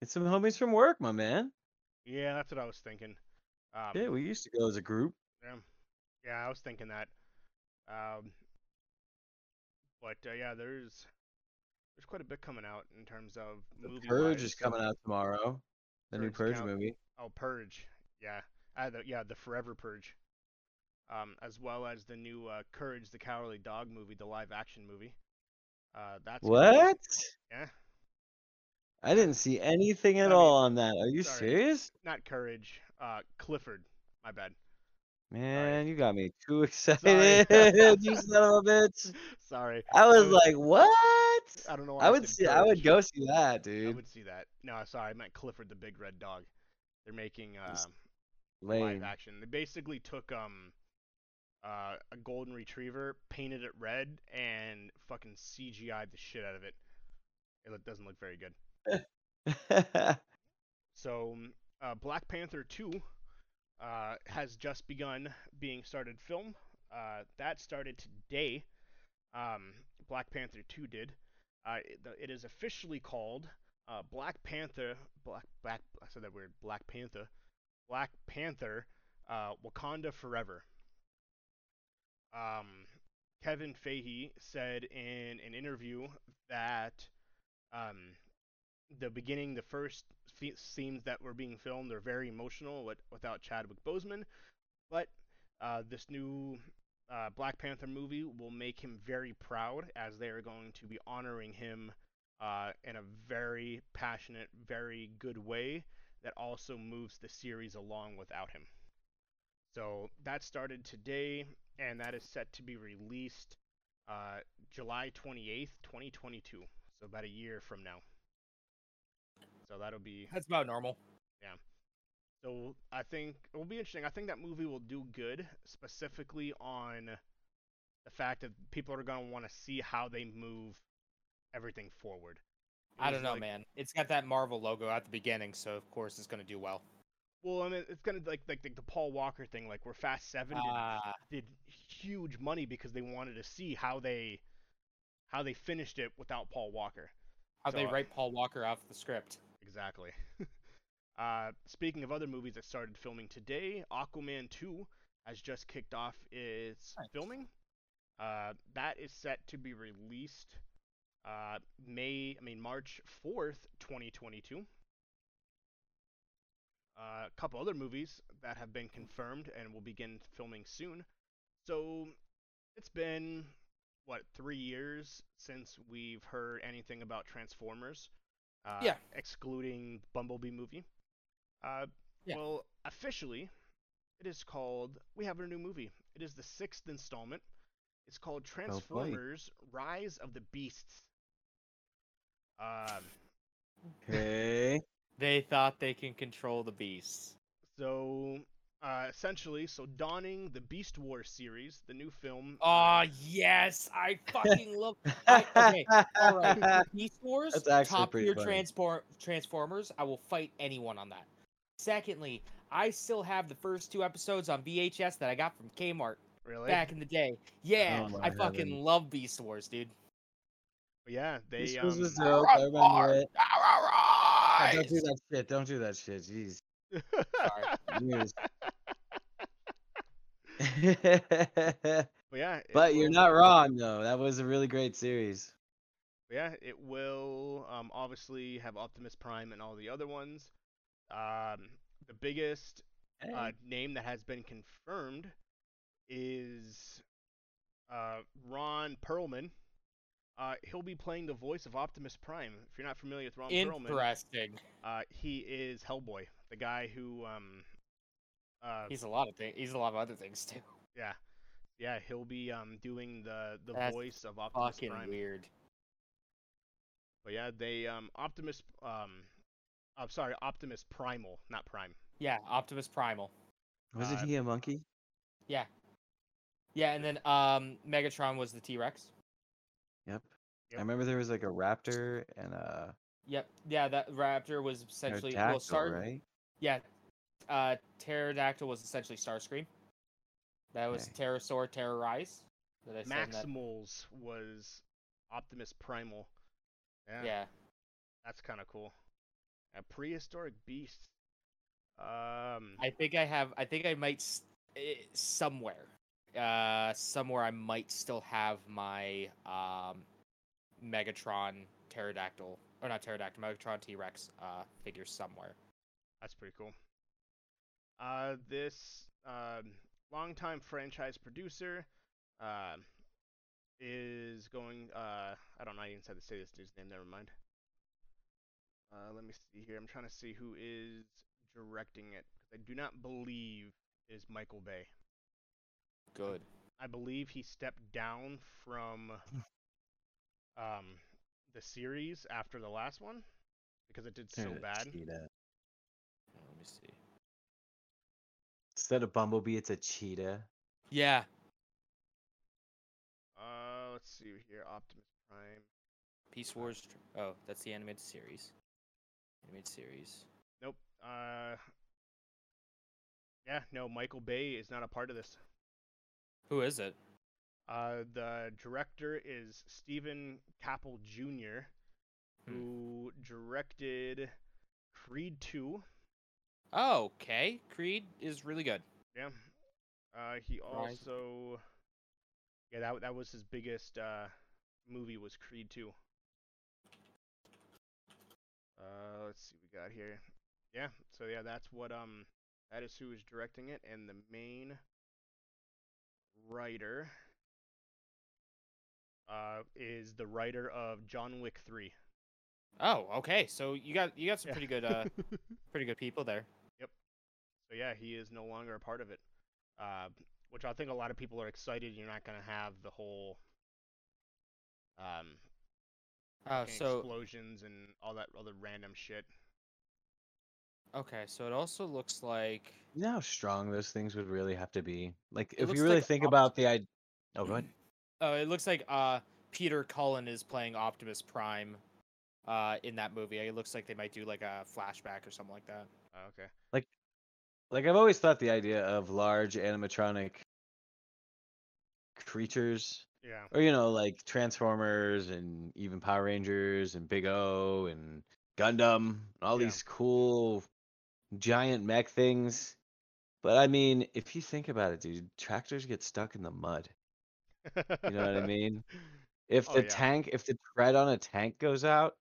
It's some homies from work, my man. Yeah, that's what I was thinking. Um, Yeah, we used to go as a group. Yeah, yeah, I was thinking that. Um, but uh, yeah, there's there's quite a bit coming out in terms of The movie. Purge is coming out tomorrow. The new Purge Purge count. movie. Oh, Purge. Yeah, uh, the, yeah, the Forever Purge. Um, as well as the new uh, Courage the Cowardly Dog movie, the live action movie. Uh, that's What? Yeah, I didn't see anything at I mean, all on that. Are you sorry. serious? not Courage. Uh, Clifford. My bad. Man, you got me too Sorry. excited. you son of a bitch. Sorry. I was was- like, what? I don't know. Why I would see. I would go see that, dude. I would see that. No, sorry, I meant Clifford the Big Red Dog. They're making uh, live action. They basically took um uh, a golden retriever, painted it red, and fucking CGI'd the shit out of it. It doesn't look very good. So, mm, uh, Black Panther 2 uh, has just begun being started film. Uh, that started today. Um, Black Panther 2 did. Uh, it, it is officially called uh, Black Panther. Black Black. I said that weird. Black Panther. Black Panther. Uh, Wakanda Forever. Um, Kevin Feige said in an interview that um, the beginning, the first fe- scenes that were being filmed are very emotional with, without Chadwick Boseman, but uh, this new uh, Black Panther movie will make him very proud as they are going to be honoring him uh, in a very passionate, very good way that also moves the series along without him. So that started today, and that is set to be released uh, July 28th, 2022. So about a year from now. So that'll be That's about normal. Yeah. So I think it will be interesting. I think that movie will do good, specifically on the fact that people are gonna want to see how they move everything forward. I don't know, like- man. It's got that Marvel logo at the beginning, so of course it's gonna do well. Well, I mean, it's kind of like like, like the Paul Walker thing, like where Fast Seven did, Ah, did huge money because they wanted to see how they how they finished it without Paul Walker. how they So, uh, write Paul Walker off the script. Exactly. uh, speaking of other movies that started filming today, Aquaman 2 has just kicked off its Nice. filming. Uh, that is set to be released uh, May, I mean March 4th, 2022. Uh, a couple other movies that have been confirmed and will begin filming soon. So it's been what three years since we've heard anything about Transformers. Uh, Yeah. Excluding Bumblebee movie. Uh, Yeah. Well, officially, it is called. We have a new movie. It is the sixth installment. It's called boy. Transformers: Rise of the Beasts. Um. Okay. They thought they can control the beasts. So, uh, essentially, so donning the Beast Wars series, the new film. Oh yes, I fucking love. I, okay, all right. Beast Wars, That's actually top pretty tier funny. transport Transformers. I will fight anyone on that. Secondly, I still have the first two episodes on VHS that I got from Kmart Really? back in the day. Yeah, Oh I my fucking heavens. love Beast Wars, dude. yeah, they This um, was a joke. I remember it. Oh, don't do that shit. Don't do that shit. Jeez. But yeah, but you're not wrong though. That was a really great series. Yeah, it will um, obviously have Optimus Prime and all the other ones. Um, the biggest uh, name that has been confirmed is uh, Ron Perlman. Uh, he'll be playing the voice of Optimus Prime. If you're not familiar with Ron Perlman, Interesting. uh, he is Hellboy, the guy who, um, uh, He's a lot of things. He's a lot of other things too. yeah, yeah, he'll be um, doing the the That's voice of Optimus Fucking Prime. weird. But yeah, they um, Optimus, um, I'm sorry, Optimus Primal, not Prime. Yeah, Optimus Primal. Wasn't Uh, he a monkey? Yeah. Yeah, and then um Megatron was the T Rex. Yep. Yep. I remember there was like a raptor and a, Yep. Yeah, that Raptor was essentially pterodactyl, well Star right? Yeah. Uh Pterodactyl was essentially Starscream. That was Okay. Pterosaur Terrorize. That I said in that- Maximals was Optimus Primal. Yeah, Yeah. that's kind of cool. A prehistoric beast. Um, I think I have I think I might s- eh, somewhere. Uh somewhere I might still have my um Megatron Pterodactyl or not Pterodactyl, Megatron T-Rex uh figure somewhere. that's pretty cool. Uh, this um, longtime franchise producer uh, is going. Uh, I don't know. I even said to say this dude's name. Never mind. Uh, let me see here. I'm trying to see who is directing it. I do not believe it is Michael Bay. Good. I believe he stepped down from um, the series after the last one because it did so bad. cheetah. Let me see. Instead of Bumblebee, it's a cheetah. Yeah. Uh, let's see here. Optimus Prime. Beast Wars. Oh, that's the animated series. Animated series. Nope. Uh. Yeah, no. Michael Bay is not a part of this. Who is it? Uh, the director is Stephen Caple Jr., Hmm. who directed Creed 2. Oh, okay. Creed is really good. Yeah. Uh, he Right. also. Yeah, that that was his biggest uh movie was Creed 2. Uh, let's see what we got here. Yeah, so yeah, that's what um that is who is directing it and the main writer uh is the writer of John Wick 3. Oh, okay. So you got you got some Yeah. pretty good uh pretty good people there. Yep. So yeah, he is no longer a part of it. Uh, which I think a lot of people are excited. You're not gonna have the whole um Oh, so explosions and all that other random shit. okay, so it also looks like You know how strong those things would really have to be? Like, It if looks you really like think about the idea. Oh, go ahead. Oh, it looks like uh Peter Cullen is playing Optimus Prime uh in that movie. It looks like they might do like a flashback or something like that. Oh, okay. Like, like I've always thought the idea of large animatronic creatures, Yeah. or, you know, like Transformers and even Power Rangers and Big O and Gundam, all Yeah. these cool giant mech things. But I mean, if you think about it, dude, tractors get stuck in the mud. You know what I mean? If Oh, the yeah. tank, if the tread on a tank goes out,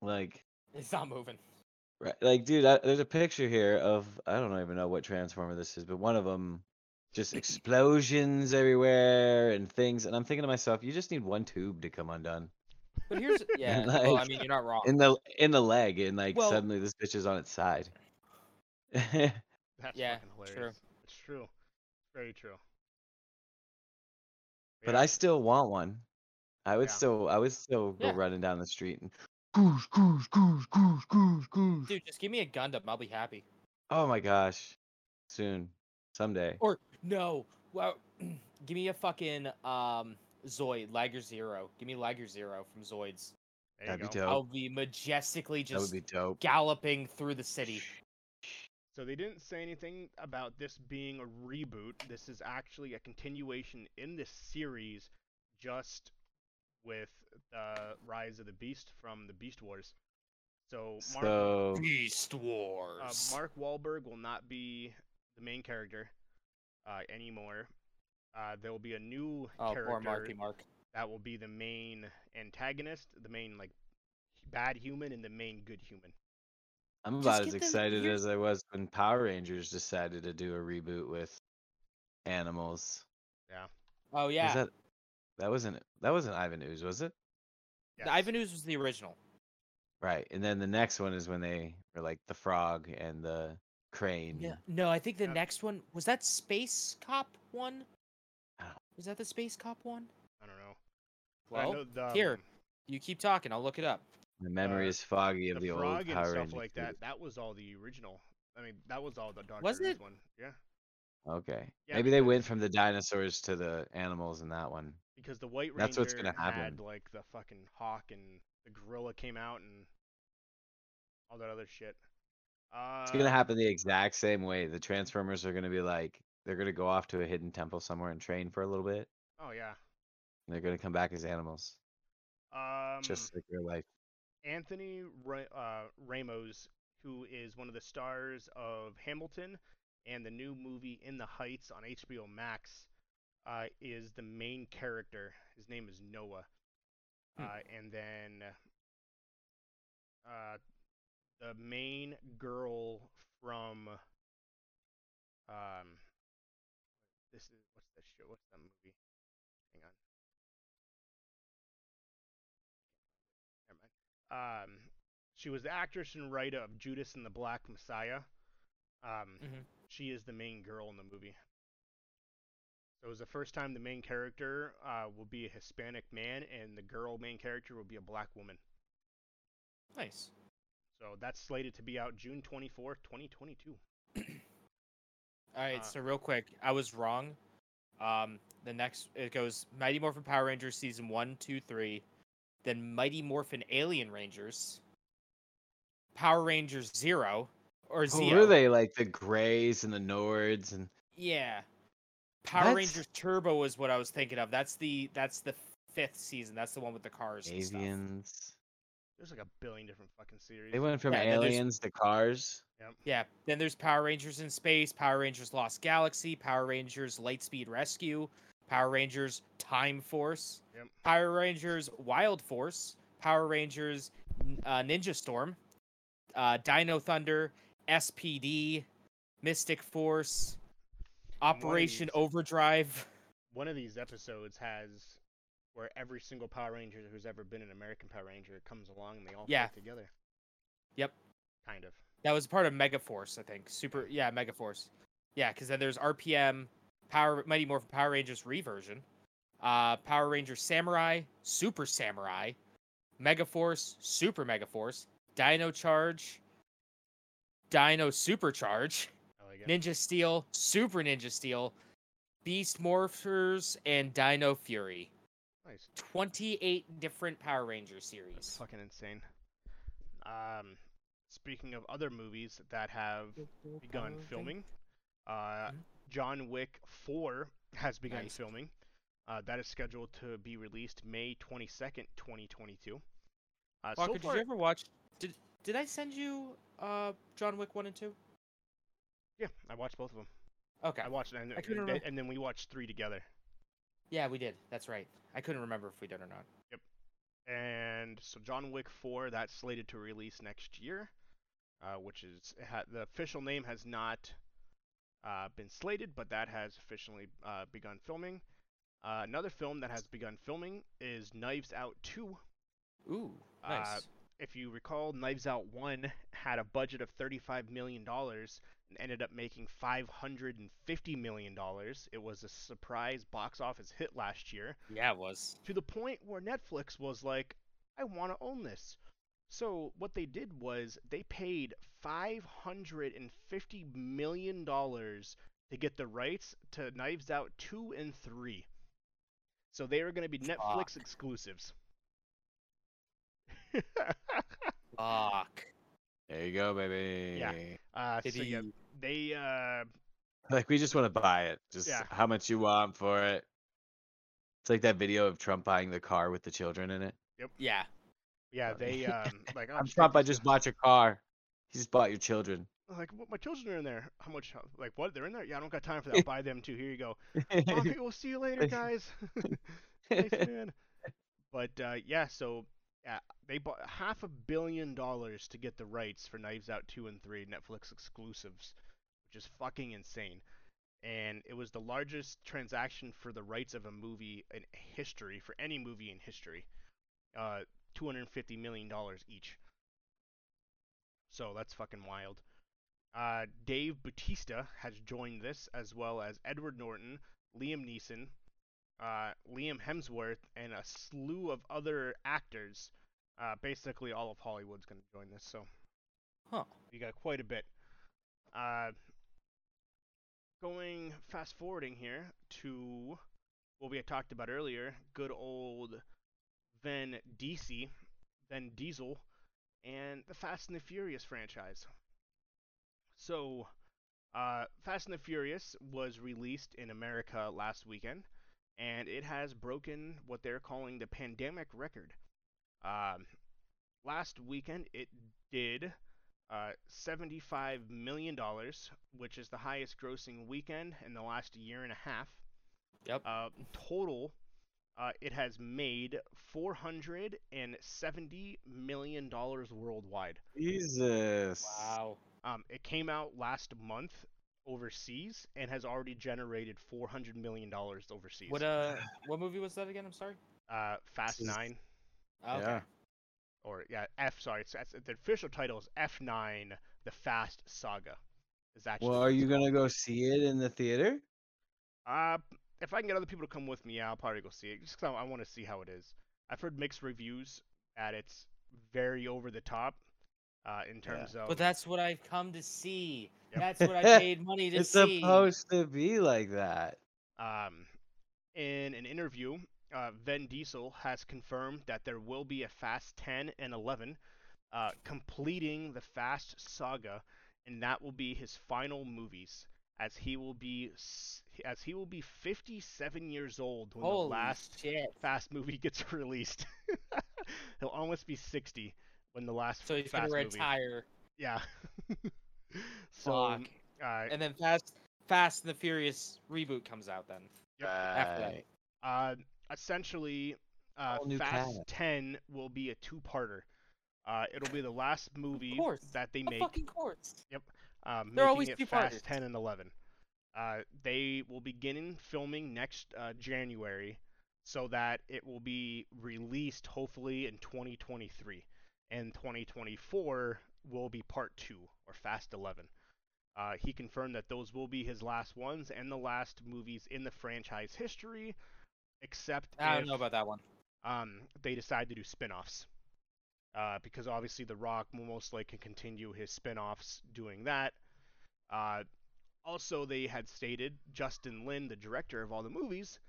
like, It's not moving. right, like, dude, I, there's a picture here of I don't even know what transformer this is, but one of them, just explosions everywhere and things, and I'm thinking to myself, you just need one tube to come undone But here's yeah. well, I mean, you're not wrong. in the in the leg, and like Well- suddenly this bitch is on its side. That's Yeah, fucking true. hilarious. It's true. Very true. But Yeah. I still want one. I would Yeah. still, I would still go Yeah. running down the street and goose, goose, goose, goose, goose, goose. Dude, just give me a Gundam. I'll be happy. Oh my gosh, soon, someday. Or no, well, give me a fucking um Zoid Liger Zero. Give me Liger Zero from Zoids. There That'd be dope. I'll be majestically just be galloping through the city. So they didn't say anything about this being a reboot. This is actually a continuation in this series, just with the Rise of the Beast from the Beast Wars. So Mark, So Beast uh, Wars. Mark Wahlberg will not be the main character uh, anymore. Uh, there will be a new oh, character Marky Mark. that will be the main antagonist, the main like bad human, and the main good human. I'm about as excited as I was when Power Rangers decided to do a reboot with animals. Yeah. Oh yeah. Was that that wasn't that wasn't Ivan Ooze, was it? Yes. the Ivan Ooze was the original. Right. And then the next one is when they were like the frog and the crane. Yeah. No, I think the Yeah. next one was that Space Cop one. Was that the Space Cop one? I don't know. But I Well, know the, here. um, You keep talking. I'll look it up. My memory Uh, is foggy of the the, old frog and Power stuff Rangers like that. movies. That was all the original. I mean, that was all the Doctor Was Who's it? one. Yeah, Okay. Yeah, Maybe they went from the dinosaurs to the animals in that one. because the White Ranger That's what's gonna had happen. like the fucking hawk and the gorilla came out and all that other shit. Uh, It's gonna happen the exact same way. The Transformers are gonna be like they're gonna go off to a hidden temple somewhere and train for a little bit. Oh yeah. And they're gonna come back as animals. Um, just like real life. Anthony uh, Ramos, who is one of the stars of Hamilton and the new movie In the Heights on HBO Max, uh, is the main character. His name is Noah. Hmm. Uh, and then uh, the main girl from um, this is what's that show? What's that movie? Hang on. Um, she was the actress and writer of Judas and the Black Messiah. Um, Mhm. she is the main girl in the movie. So it was the first time the main character uh, will be a Hispanic man, and the girl main character will be a black woman. Nice. So that's slated to be out June 24th, 2022. All right, Uh, so real quick, I was wrong. Um, the next it goes Mighty Morphin Power Rangers season one, two, three, then Mighty Morphin Alien Rangers, Power Rangers Zero, or oh, Who Zeo. were they? Like the Greys and the Nords and Yeah, Power What? Rangers Turbo is what I was thinking of. That's the that's the fifth season. That's the one with the cars. and stuff. There's like a billion different fucking series. They went from Yeah, and then there's- aliens to cars. Yeah, then there's Power Rangers in Space, Power Rangers Lost Galaxy, Power Rangers Lightspeed Rescue, Power Rangers Time Force, Yep. Power Rangers Wild Force, Power Rangers uh, Ninja Storm, uh, Dino Thunder, SPD, Mystic Force, one Operation these- Overdrive. One of these episodes has where every single Power Ranger who's ever been an American Power Ranger comes along and they all Yeah. fight together. Yep. Kind of. That was part of Megaforce, I think. Super, yeah, Megaforce. Yeah, because then there's RPM, Power Mighty Morphin Power Rangers reversion, uh, Power Rangers Samurai, Super Samurai, Megaforce, Super Megaforce, Dino Charge, Dino Supercharge, like. Ninja Steel, Super Ninja Steel, Beast Morphers, and Dino Fury. Nice. 28 different Power Ranger That's series. fucking insane. Um, speaking of other movies that have begun filming, uh, Mhm. John Wick 4 has begun Nice. filming. Uh, that is scheduled to be released May 22nd, 2022. Uh, so Walker, did you ever watch? Did Did I send you uh John Wick one and two? yeah, I watched both of them. Okay. I watched and, I and, and then we watched three together. Yeah, we did. That's right. I couldn't remember if we did or not. Yep. And so John Wick 4, that's slated to release next year, uh, which is ha- the official name has not uh, been slated, but that has officially uh, begun filming. Uh, another film that has begun filming is Knives Out 2. Ooh, Uh, nice. If you recall, Knives Out 1 had a budget of $35 million and ended up making $550 million. It was a surprise box office hit last year yeah, it was. to the point where Netflix was like, I want to own this. So what they did was they paid five hundred and fifty million dollars to get the rights to Knives Out two and three. So they are going to be Netflix exclusives. Fuck. There you go, baby. Uh, Did so yeah, they uh, Like we just want to buy it. Just Yeah. how much you want for it. It's like that video of Trump buying the car with the children in it. Yep. Yeah. Yeah, they um, like oh, I'm shit, Trump. I just bought your car. He just bought your children. like what, my children are in there. How much? Like what? They're in there? Yeah, I don't got time for that. Buy them too. Here you go. Okay, we'll see you later, guys. Thanks, man. But uh, yeah, so yeah, they bought half a billion dollars to get the rights for Knives Out 2 and 3 Netflix exclusives, which is fucking insane. And it was the largest transaction for the rights of a movie in history, for any movie in history. Uh, $250 million each. So that's fucking wild. Uh, Dave Bautista has joined this, as well as Edward Norton, Liam Neeson, uh, Liam Hemsworth, and a slew of other actors. Uh, basically, all of Hollywood's going to join this, so Huh. you got quite a bit. Uh, going fast forwarding here to what we had talked about earlier, good old Vin DC, Vin Diesel, and the Fast and the Furious franchise. So, uh, Fast and the Furious was released in America last weekend, and it has broken what they're calling the pandemic record. Um, last weekend, it did uh, $75 million, which is the highest grossing weekend in the last year and a half. Yep. Uh, total, uh, it has made $470 million worldwide. Jesus. Wow. Um, it came out last month overseas and has already generated $400 million overseas. What uh what movie was that again? I'm sorry. Uh, Fast is- 9, Oh, okay. Yeah. or yeah, F, sorry, it's, it's, the official title is F9, The Fast Saga. Is actually Well, are you gonna go see it in the theater? Uh, if I can get other people to come with me, yeah, I'll probably go see it. Just 'cause I, I want to see how it is. I've heard mixed reviews that it's very over the top, uh, in terms of. But that's what I've come to see. Yep. That's what I paid money to It's see. supposed to be like that. Um, in an interview, uh, Vin Diesel has confirmed that there will be a Fast 10 and 11, uh, completing the Fast saga, and that will be his final movies, as he will be as he will be 57 years old when Holy the last shit. Fast movie gets released. He'll almost be 60 when the last So he's Fast gonna movie. retire. Yeah. so, Fuck. uh, And then Fast Fast and the Furious reboot comes out then. Yep. After that. Uh, essentially, uh, Fast cast. 10 will be a two-parter. Uh, it'll be the last movie course. that they Of make, fucking course. Um, They're making always it two-parters. Fast 10 and 11. Uh, they will begin filming next uh, January, so that it will be released hopefully in 2023, and 2024 will be part two or Fast 11. Uh, he confirmed that those will be his last ones and the last movies in the franchise history, except I don't if, know about that one. um, they decide to do spin-offs. Uh, because obviously The Rock most likely can continue his spin-offs doing that. Uh, also, they had stated Justin Lin, the director of all the movies,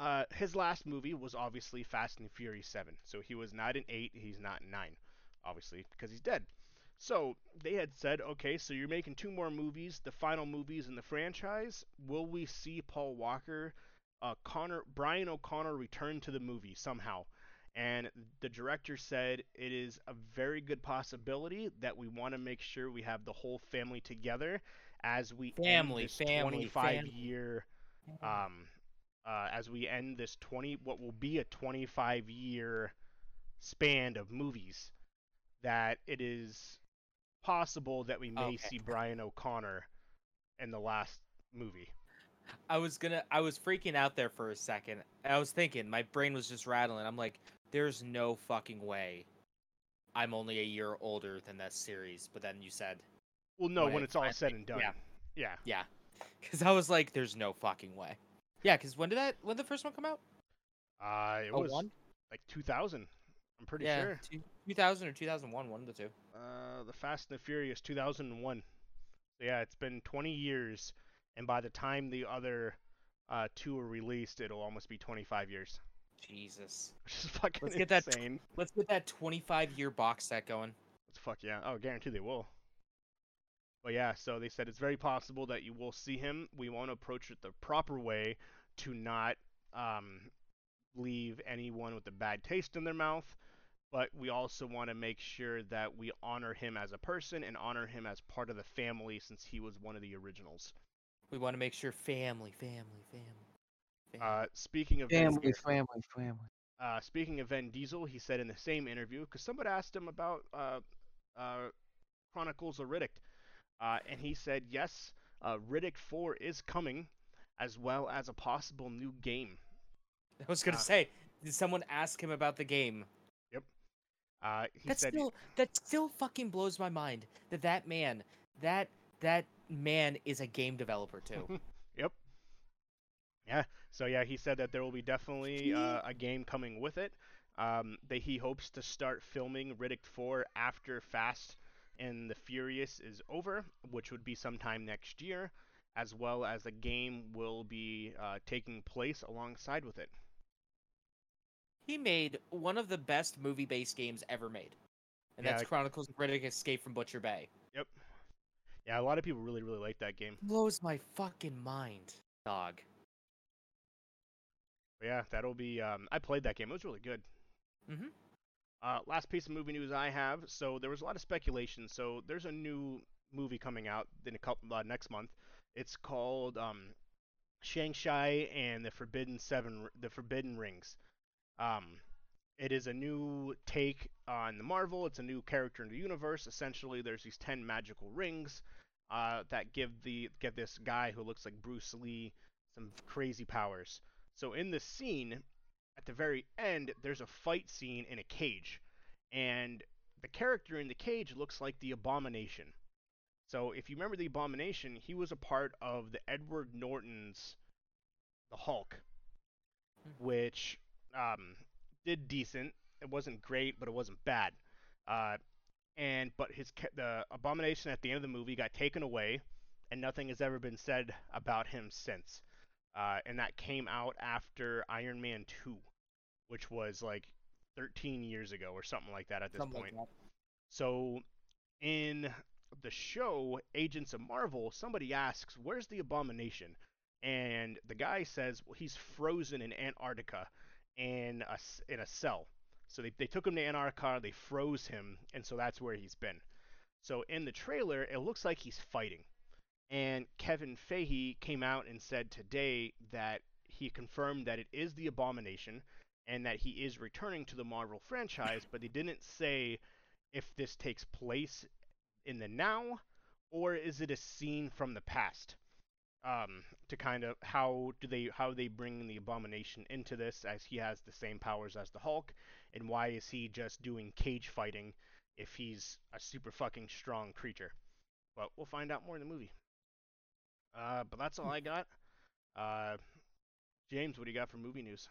uh, his last movie was obviously Fast and Furious 7. So he was not in 8, he's not in 9, obviously, because he's dead. So they had said, okay, so you're making two more movies, the final movies in the franchise. Will we see Paul Walker, uh, Connor, Brian O'Connor return to the movie somehow? And the director said it is a very good possibility that we want to make sure we have the whole family together as we Family, end this family, 25 family. year um uh, as we end this 20 what will be a 25 year span of movies that it is possible that we may Okay. see Brian O'Connor in the last movie. I was gonna I was freaking out there for a second. I was thinking, my brain was just rattling. I'm like, there's no fucking way I'm only a year older than that series. But then you said, Well, no, When when it's all finally- said and done. yeah. Yeah. yeah. Because I was like, there's no fucking way. Yeah, because when did that when did the first one come out? Uh, it Oh, was one? like 2000. I'm pretty yeah, sure. two, 2000 or 2001, one of the two. Uh, the Fast and the Furious 2001. So yeah, it's been 20 years, and by the time the other uh, two are released, it'll almost be 25 years. Jesus. Which is fucking Let's get that- Let's get that 25 year box set going. Let's Fuck yeah. Oh, guarantee they will. But yeah, so they said it's very possible that you will see him. We want to approach it the proper way to not um, leave anyone with a bad taste in their mouth, but we also want to make sure that we honor him as a person and honor him as part of the family since he was one of the originals. We want to make sure family, family, family. Uh, speaking of Vin- Family, family, family. uh, speaking of Vin Diesel, he said in the same interview because someone asked him about uh, uh, Chronicles of Riddick, uh, and he said yes, uh, Riddick 4 is coming, as well as a possible new game. I was gonna say, did someone ask him about the game? Yep. Uh, he That said still that still fucking blows my mind that that man that that man is a game developer too. Yep. Yeah. So yeah, he said that there will be definitely uh, a game coming with it. Um, that he hopes to start filming Riddick 4 after Fast and the Furious is over, which would be sometime next year, as well as a game will be uh, taking place alongside with it. he made one of the best movie-based games ever made, and Yeah, that's Chronicles of Riddick: Escape from Butcher Bay. Yep. Yeah, a lot of people really really like that game. Blows my fucking mind, dog. Yeah, that'll be. Um, I played that game. It was really good. Mm-hmm. Uh, last piece of movie news I have. So there was a lot of speculation. So there's a new movie coming out in a couple uh, next month. It's called um, Shang-Chi and the Forbidden Seven, the Forbidden Rings. Um, it is a new take on the Marvel. It's a new character in the universe. Essentially, there's these ten magical rings uh, that give the give this guy who looks like Bruce Lee some crazy powers. So in this scene, at the very end, there's a fight scene in a cage, and the character in the cage looks like the Abomination. So if you remember the Abomination, he was a part of the Edward Norton's The Hulk, Mhm. which um, did decent. It wasn't great, but it wasn't bad. Uh, and but his the Abomination at the end of the movie got taken away, and nothing has ever been said about him since. Uh, and that came out after Iron Man 2, which was like 13 years ago or something like that at this Something point. like. So, in the show Agents of Marvel, somebody asks, "Where's the Abomination?" And the guy says, "Well, he's frozen in Antarctica in a in a cell." So they they took him to Antarctica, they froze him, and so that's where he's been. So in the trailer, it looks like he's fighting. And Kevin Feige came out and said today that he confirmed that it is the Abomination and that he is returning to the Marvel franchise, but they didn't say if this takes place in the now or is it a scene from the past um, to kind of how do they how they bring the abomination into this as he has the same powers as the hulk? And why is he just doing cage fighting if he's a super fucking strong creature? But we'll find out more in the movie uh, but that's all i got uh, james what do you got for movie news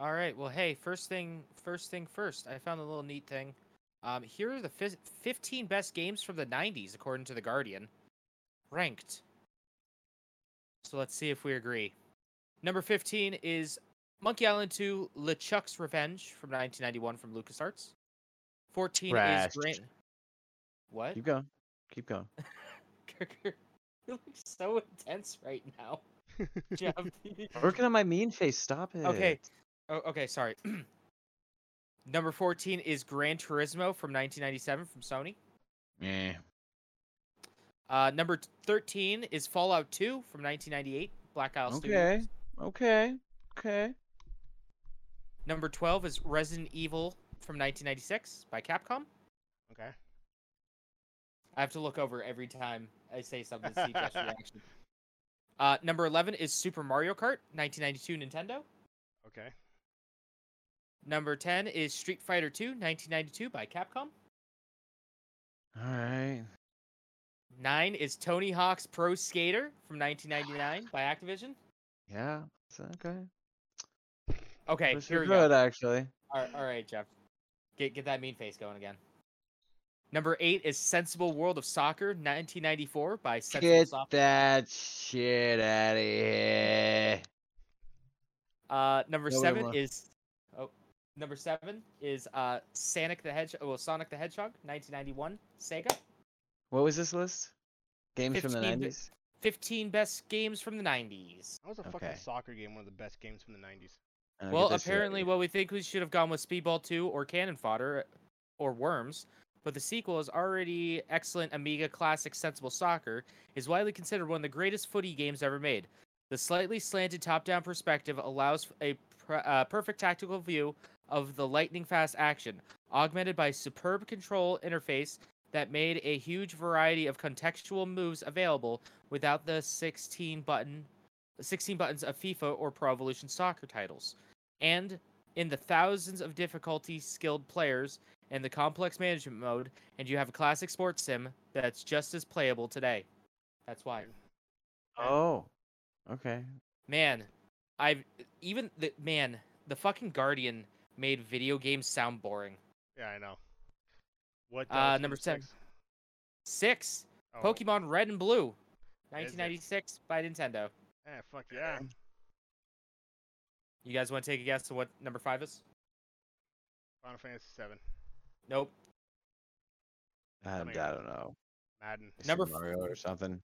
All right. Well, hey, first thing, first thing first. I found a little neat thing. Um, here are the fis- 15 best games from the 90s, according to the Guardian, ranked. So let's see if we agree. Number 15 is Monkey Island 2: LeChuck's Revenge from 1991 from LucasArts. 14 Trash. is Grand. What? Keep going. Keep going. You're like so intense right now, Jeff. Working on my mean face. Stop it. Okay. Oh, okay, sorry. Number 14 is Gran Turismo from 1997 from Sony. Yeah. Uh, number 13 is Fallout 2 from 1998, Black Isle Okay. Studios. Okay. Okay. Okay. Number 12 is Resident Evil from 1996 by Capcom. okay I have to look over every time I say something to see Jeff's reaction. Uh, number 11 is Super Mario Kart, 1992 Nintendo. okay Number 10 is Street Fighter 2, 1992 by Capcom. All right. 9 is Tony Hawk's Pro Skater from 1999 by Activision. Yeah. Okay. Okay, Those here are we good, go. actually. All right, all right, Jeff. Get get that mean face going again. Number 8 is Sensible World of Soccer, 1994 by Sensible Get Software. that shit out of here. Uh, number No, seven won't. is oh, Number seven is uh Sonic the Hedgehog. Well, Sonic the Hedgehog, 1991, Sega. What was this list? Games from the nineties. 15 best games from the 90s. That was a fucking Okay. soccer game, one of the best games from the '90s. Well, apparently, well, we think we should have gone with Speedball 2 or Cannon Fodder or Worms, but the sequel is already excellent Amiga classic Sensible Soccer is widely considered one of the greatest footy games ever made. The slightly slanted top-down perspective allows a pr- uh, perfect tactical view of the lightning fast action, augmented by superb control interface that made a huge variety of contextual moves available without the 16 button 16 buttons of FIFA or Pro Evolution Soccer titles. And in the thousands of difficulty skilled players and the complex management mode, and you have a classic sports sim that's just as playable today. That's why. Oh, okay. Man, I've even the man, the fucking Guardian made video games sound boring. Yeah, I know. What? Uh, number seven. six? Six, Oh, Pokemon Red and Blue, 1996 by Nintendo. Eh, fuck yeah. You guys want to take a guess of what number five is? Final Fantasy Seven, Nope. I, I don't know. Madden. Super Number f- Mario or something.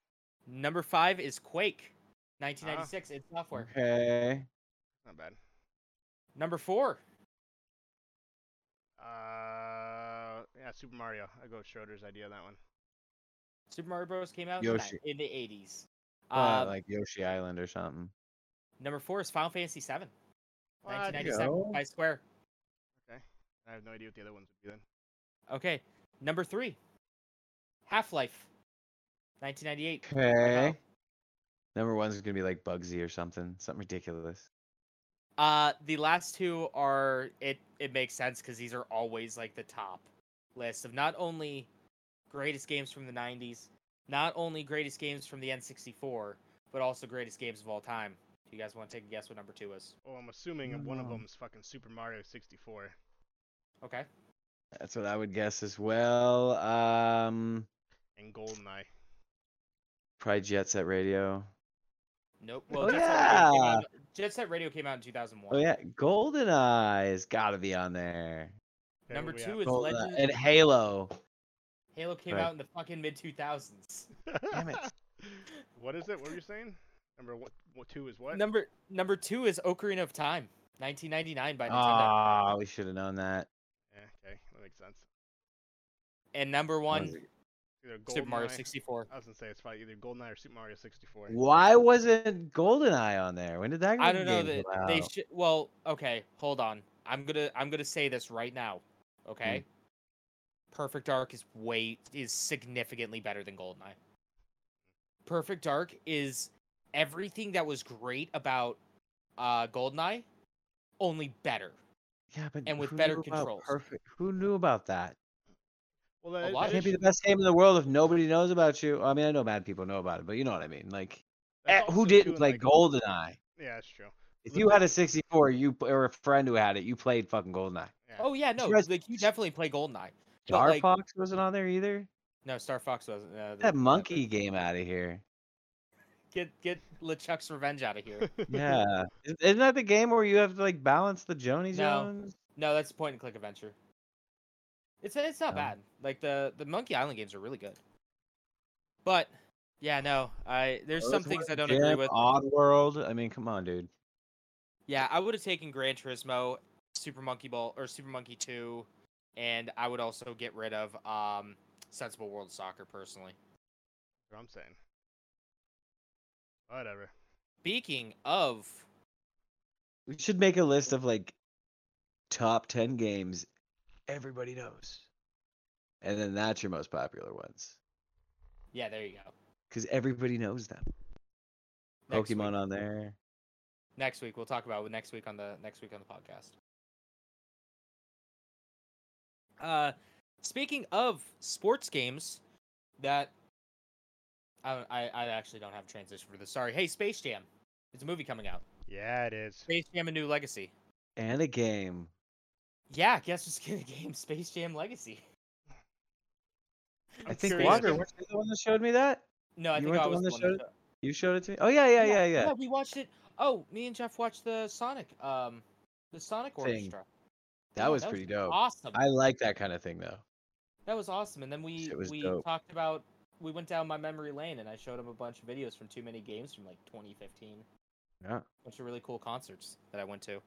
Number five is Quake, 1996. id Software. Okay. Not bad. Number four, Uh, yeah, Super Mario. I go with Schroeder's idea on that one. Super Mario Bros. came out in the, Yoshi. in the 80s. Uh, Um, like Yoshi Island or something. number four is Final Fantasy VII, 1997 go. by Square. Okay, I have no idea what the other ones would be then. Okay, number three, Half Life, 1998. Okay. Valve. Number one's gonna be like Bugsy or something. Something ridiculous. Uh, the last two are it. It makes sense because these are always like the top list of not only greatest games from the 90s, not only greatest games from the N64, but also greatest games of all time. Do you guys want to take a guess what number two is? Oh, I'm assuming one of them is fucking Super Mario 64. Okay. That's what I would guess as well. Um, And GoldenEye. probably Jet Set Radio. Nope. Oh, Well, Jet, Set Radio came yeah. out, Jet Set Radio came out in 2001. Oh yeah, GoldenEye has got to be on there. Okay, Number two is GoldenEye. Legends. and Halo. Halo came Right. out in the fucking mid 2000s. Damn it. what is it? What were you saying? Number what? What two is what? Number number two is Ocarina of Time, 1999 by Nintendo. Ah, we should have known that. Yeah, okay, that makes sense. and number one, Either Super Mario 64. I was gonna say it's probably either GoldenEye or Super Mario 64. Why wasn't GoldenEye on there? When did that? I don't know that come they should. Well, okay, hold on. I'm gonna I'm gonna say this right now. Okay. Hmm. Perfect Dark is way is significantly better than Goldeneye. Perfect Dark is everything that was great about uh Goldeneye, only better. Yeah, but and with better knew controls. Perfect. Who knew about that? Well, that, lot Can't be the best game in the world if nobody knows about you. I mean, I know bad people know about it, but you know what I mean. Like, eh, who didn't too play like- GoldenEye? Yeah, that's true. If you had a 64, you or a friend who had it, you played fucking GoldenEye. Yeah. Oh yeah, no, guys- like you definitely play Goldeneye. But, Star like- Fox wasn't on there either. No, Star Fox wasn't. Uh, that monkey game out of here. Get get LeChuck's revenge out of here. Yeah, Is- isn't that the game where you have to like balance the Joni No. Jones? No, that's point and click adventure. It's it's not Oh. bad. Like the the Monkey Island games are really good. But yeah, no, I there's some things I don't agree with. Odd World. I mean, come on, dude. Yeah, I would have taken Gran Turismo, Super Monkey Ball, or Super Monkey Two, and I would also get rid of um Sensible World Soccer personally. what I'm saying. Whatever. Speaking of, We should make a list of like top 10 games everybody knows. And then that's your most popular ones. yeah, there you go. Because everybody knows them. Next Pokemon week, on there. next week we'll talk about it next week on the next week on the podcast. Uh, speaking of sports games, that I don't- I I actually don't have a transition for this. Sorry. Hey, Space Jam. It's a movie coming out. Yeah, it is. Space Jam: A New Legacy. And a game. Yeah, guess what's getting a game? Space Jam Legacy. I think curious Walker, if- weren't you the one that showed me that? No, I You think weren't I the was one the that one showed that- You showed it to me? Oh, yeah, yeah, yeah, yeah. we watched it. Oh, me and Jeff watched the Sonic, um, the Sonic Thing. Orchestra. That Yeah, was pretty dope. Awesome. I like that kind of thing though. That was awesome. And then we was we dope. talked about we went down my memory lane and I showed him a bunch of videos from too many games from like 2015. Yeah. A bunch of really cool concerts that I went to.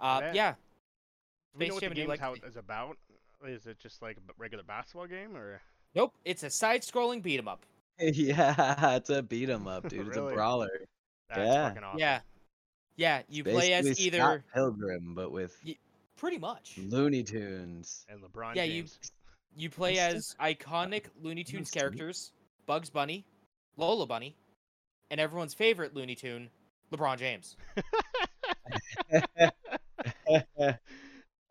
Uh, that- yeah. Do we Space know what Jam the and New game's how Legacy. it's about? Is it just like a regular basketball game, or Nope. It's a side-scrolling beat 'em up. yeah, it's a beat 'em up, dude. It's Really? a brawler. that's Yeah. fucking awesome? Yeah. Yeah. You play as either Scott Pilgrim, but with Y- pretty much. Looney Tunes. And LeBron Yeah, you- James. You play That's as iconic Looney Tunes characters: Bugs Bunny, Lola Bunny, and everyone's favorite Looney Tune, LeBron James.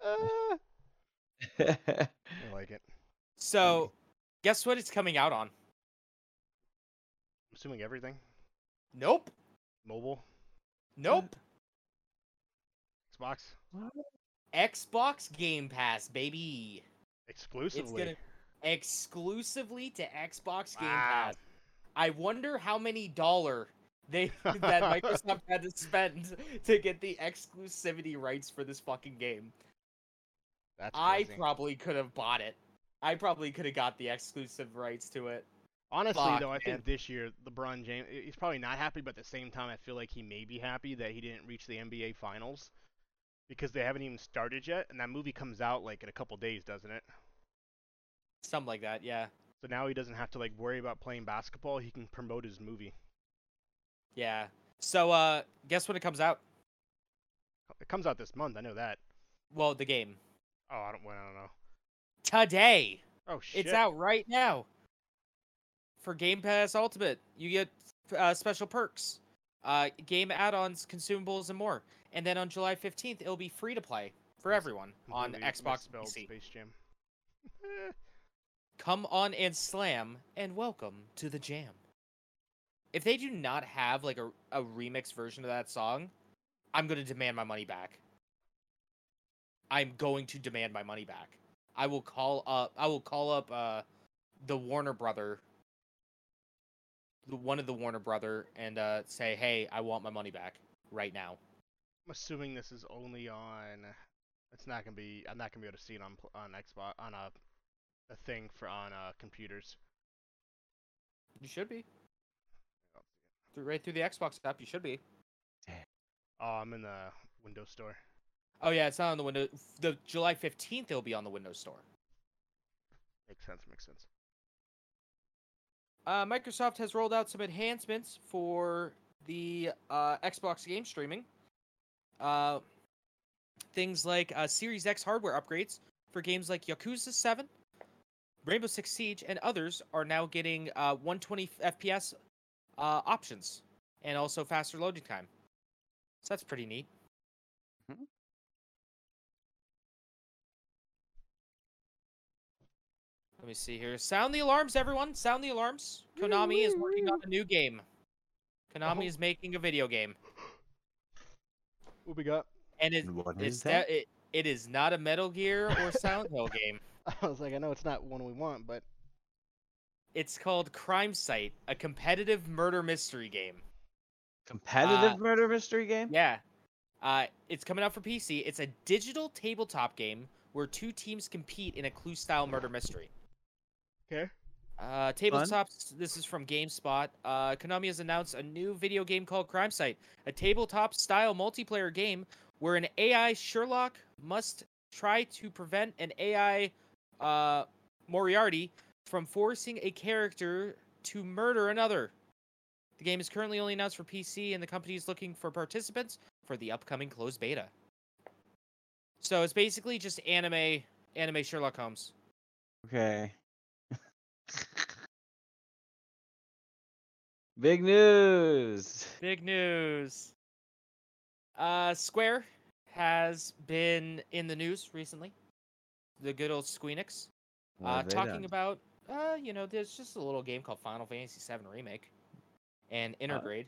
Uh, I like it. So, guess what it's coming out on? I'm assuming everything. Nope. Mobile, Nope. Xbox, Xbox Game Pass, baby. Exclusively. gonna- Exclusively to Xbox Game Wow. Pass. I wonder how many dollar they that Microsoft had to spend to get the exclusivity rights for this fucking game. That's I probably could have bought it. I probably could have got the exclusive rights to it. Honestly, Fuck, though, I man. think this year LeBron James he's probably not happy, but at the same time, I feel like he may be happy that he didn't reach the NBA Finals because they haven't even started yet, and that movie comes out like in a couple days, doesn't it? Something like that, yeah. So now he doesn't have to like worry about playing basketball. He can promote his movie. Yeah. So uh guess when it comes out? It comes out this month. I know that. Well, the game. Oh, I don't. Well, I don't know. Today. Oh shit! It's out right now. For Game Pass Ultimate, you get uh, special perks, uh, game add-ons, consumables, and more. And then on July 15th, it'll be free to play for everyone on Xbox PC. Space Jam. Come on and slam, and welcome to the jam. If they do not have like a, a remix version of that song, I'm going to demand my money back. I'm going to demand my money back. I will call up. I will call up uh, the Warner brother, the one of the Warner brother, and uh, say, "Hey, I want my money back right now." I'm assuming this is only on. It's not gonna be. I'm not gonna be able to see it on on Xbox on a a thing for on uh, computers. You should be through right through the Xbox app. You should be. Oh, I'm in the Windows Store. Oh yeah, it's not on the window. The July 15th, it'll be on the Windows Store. Makes sense. Makes sense. Uh, Microsoft has rolled out some enhancements for the uh, Xbox game streaming. Uh, things like uh, Series X hardware upgrades for games like Yakuza 7, Rainbow Six Siege, and others are now getting uh, 120 FPS uh, options and also faster loading time. So that's pretty neat. Mhm. Let me see here. Sound the alarms, everyone. Sound the alarms. Konami is working on a new game. Konami Oh. is making a video game, What we got? and it, what it's is that? it, it is not a Metal Gear or Silent Hill game. I was like, I know it's not one we want, but It's called Crimesight, a competitive murder mystery game. Competitive uh, murder mystery game? Yeah. Uh, it's coming out for PC. It's a digital tabletop game where two teams compete in a clue style murder mystery. okay. Uh, tabletops. This is from GameSpot. Uh, Konami has announced a new video game called Crimesight, a tabletop style multiplayer game where an AI Sherlock must try to prevent an AI uh, Moriarty from forcing a character to murder another. The game is currently only announced for PC, and the company is looking for participants for the upcoming closed beta. So it's basically just anime, anime Sherlock Holmes. Okay. Big news. Big news. Uh, Square has been in the news recently. The good old Squeenix. Uh, talking done? about, uh, you know, there's just a little game called Final Fantasy VII Remake and Intergrade.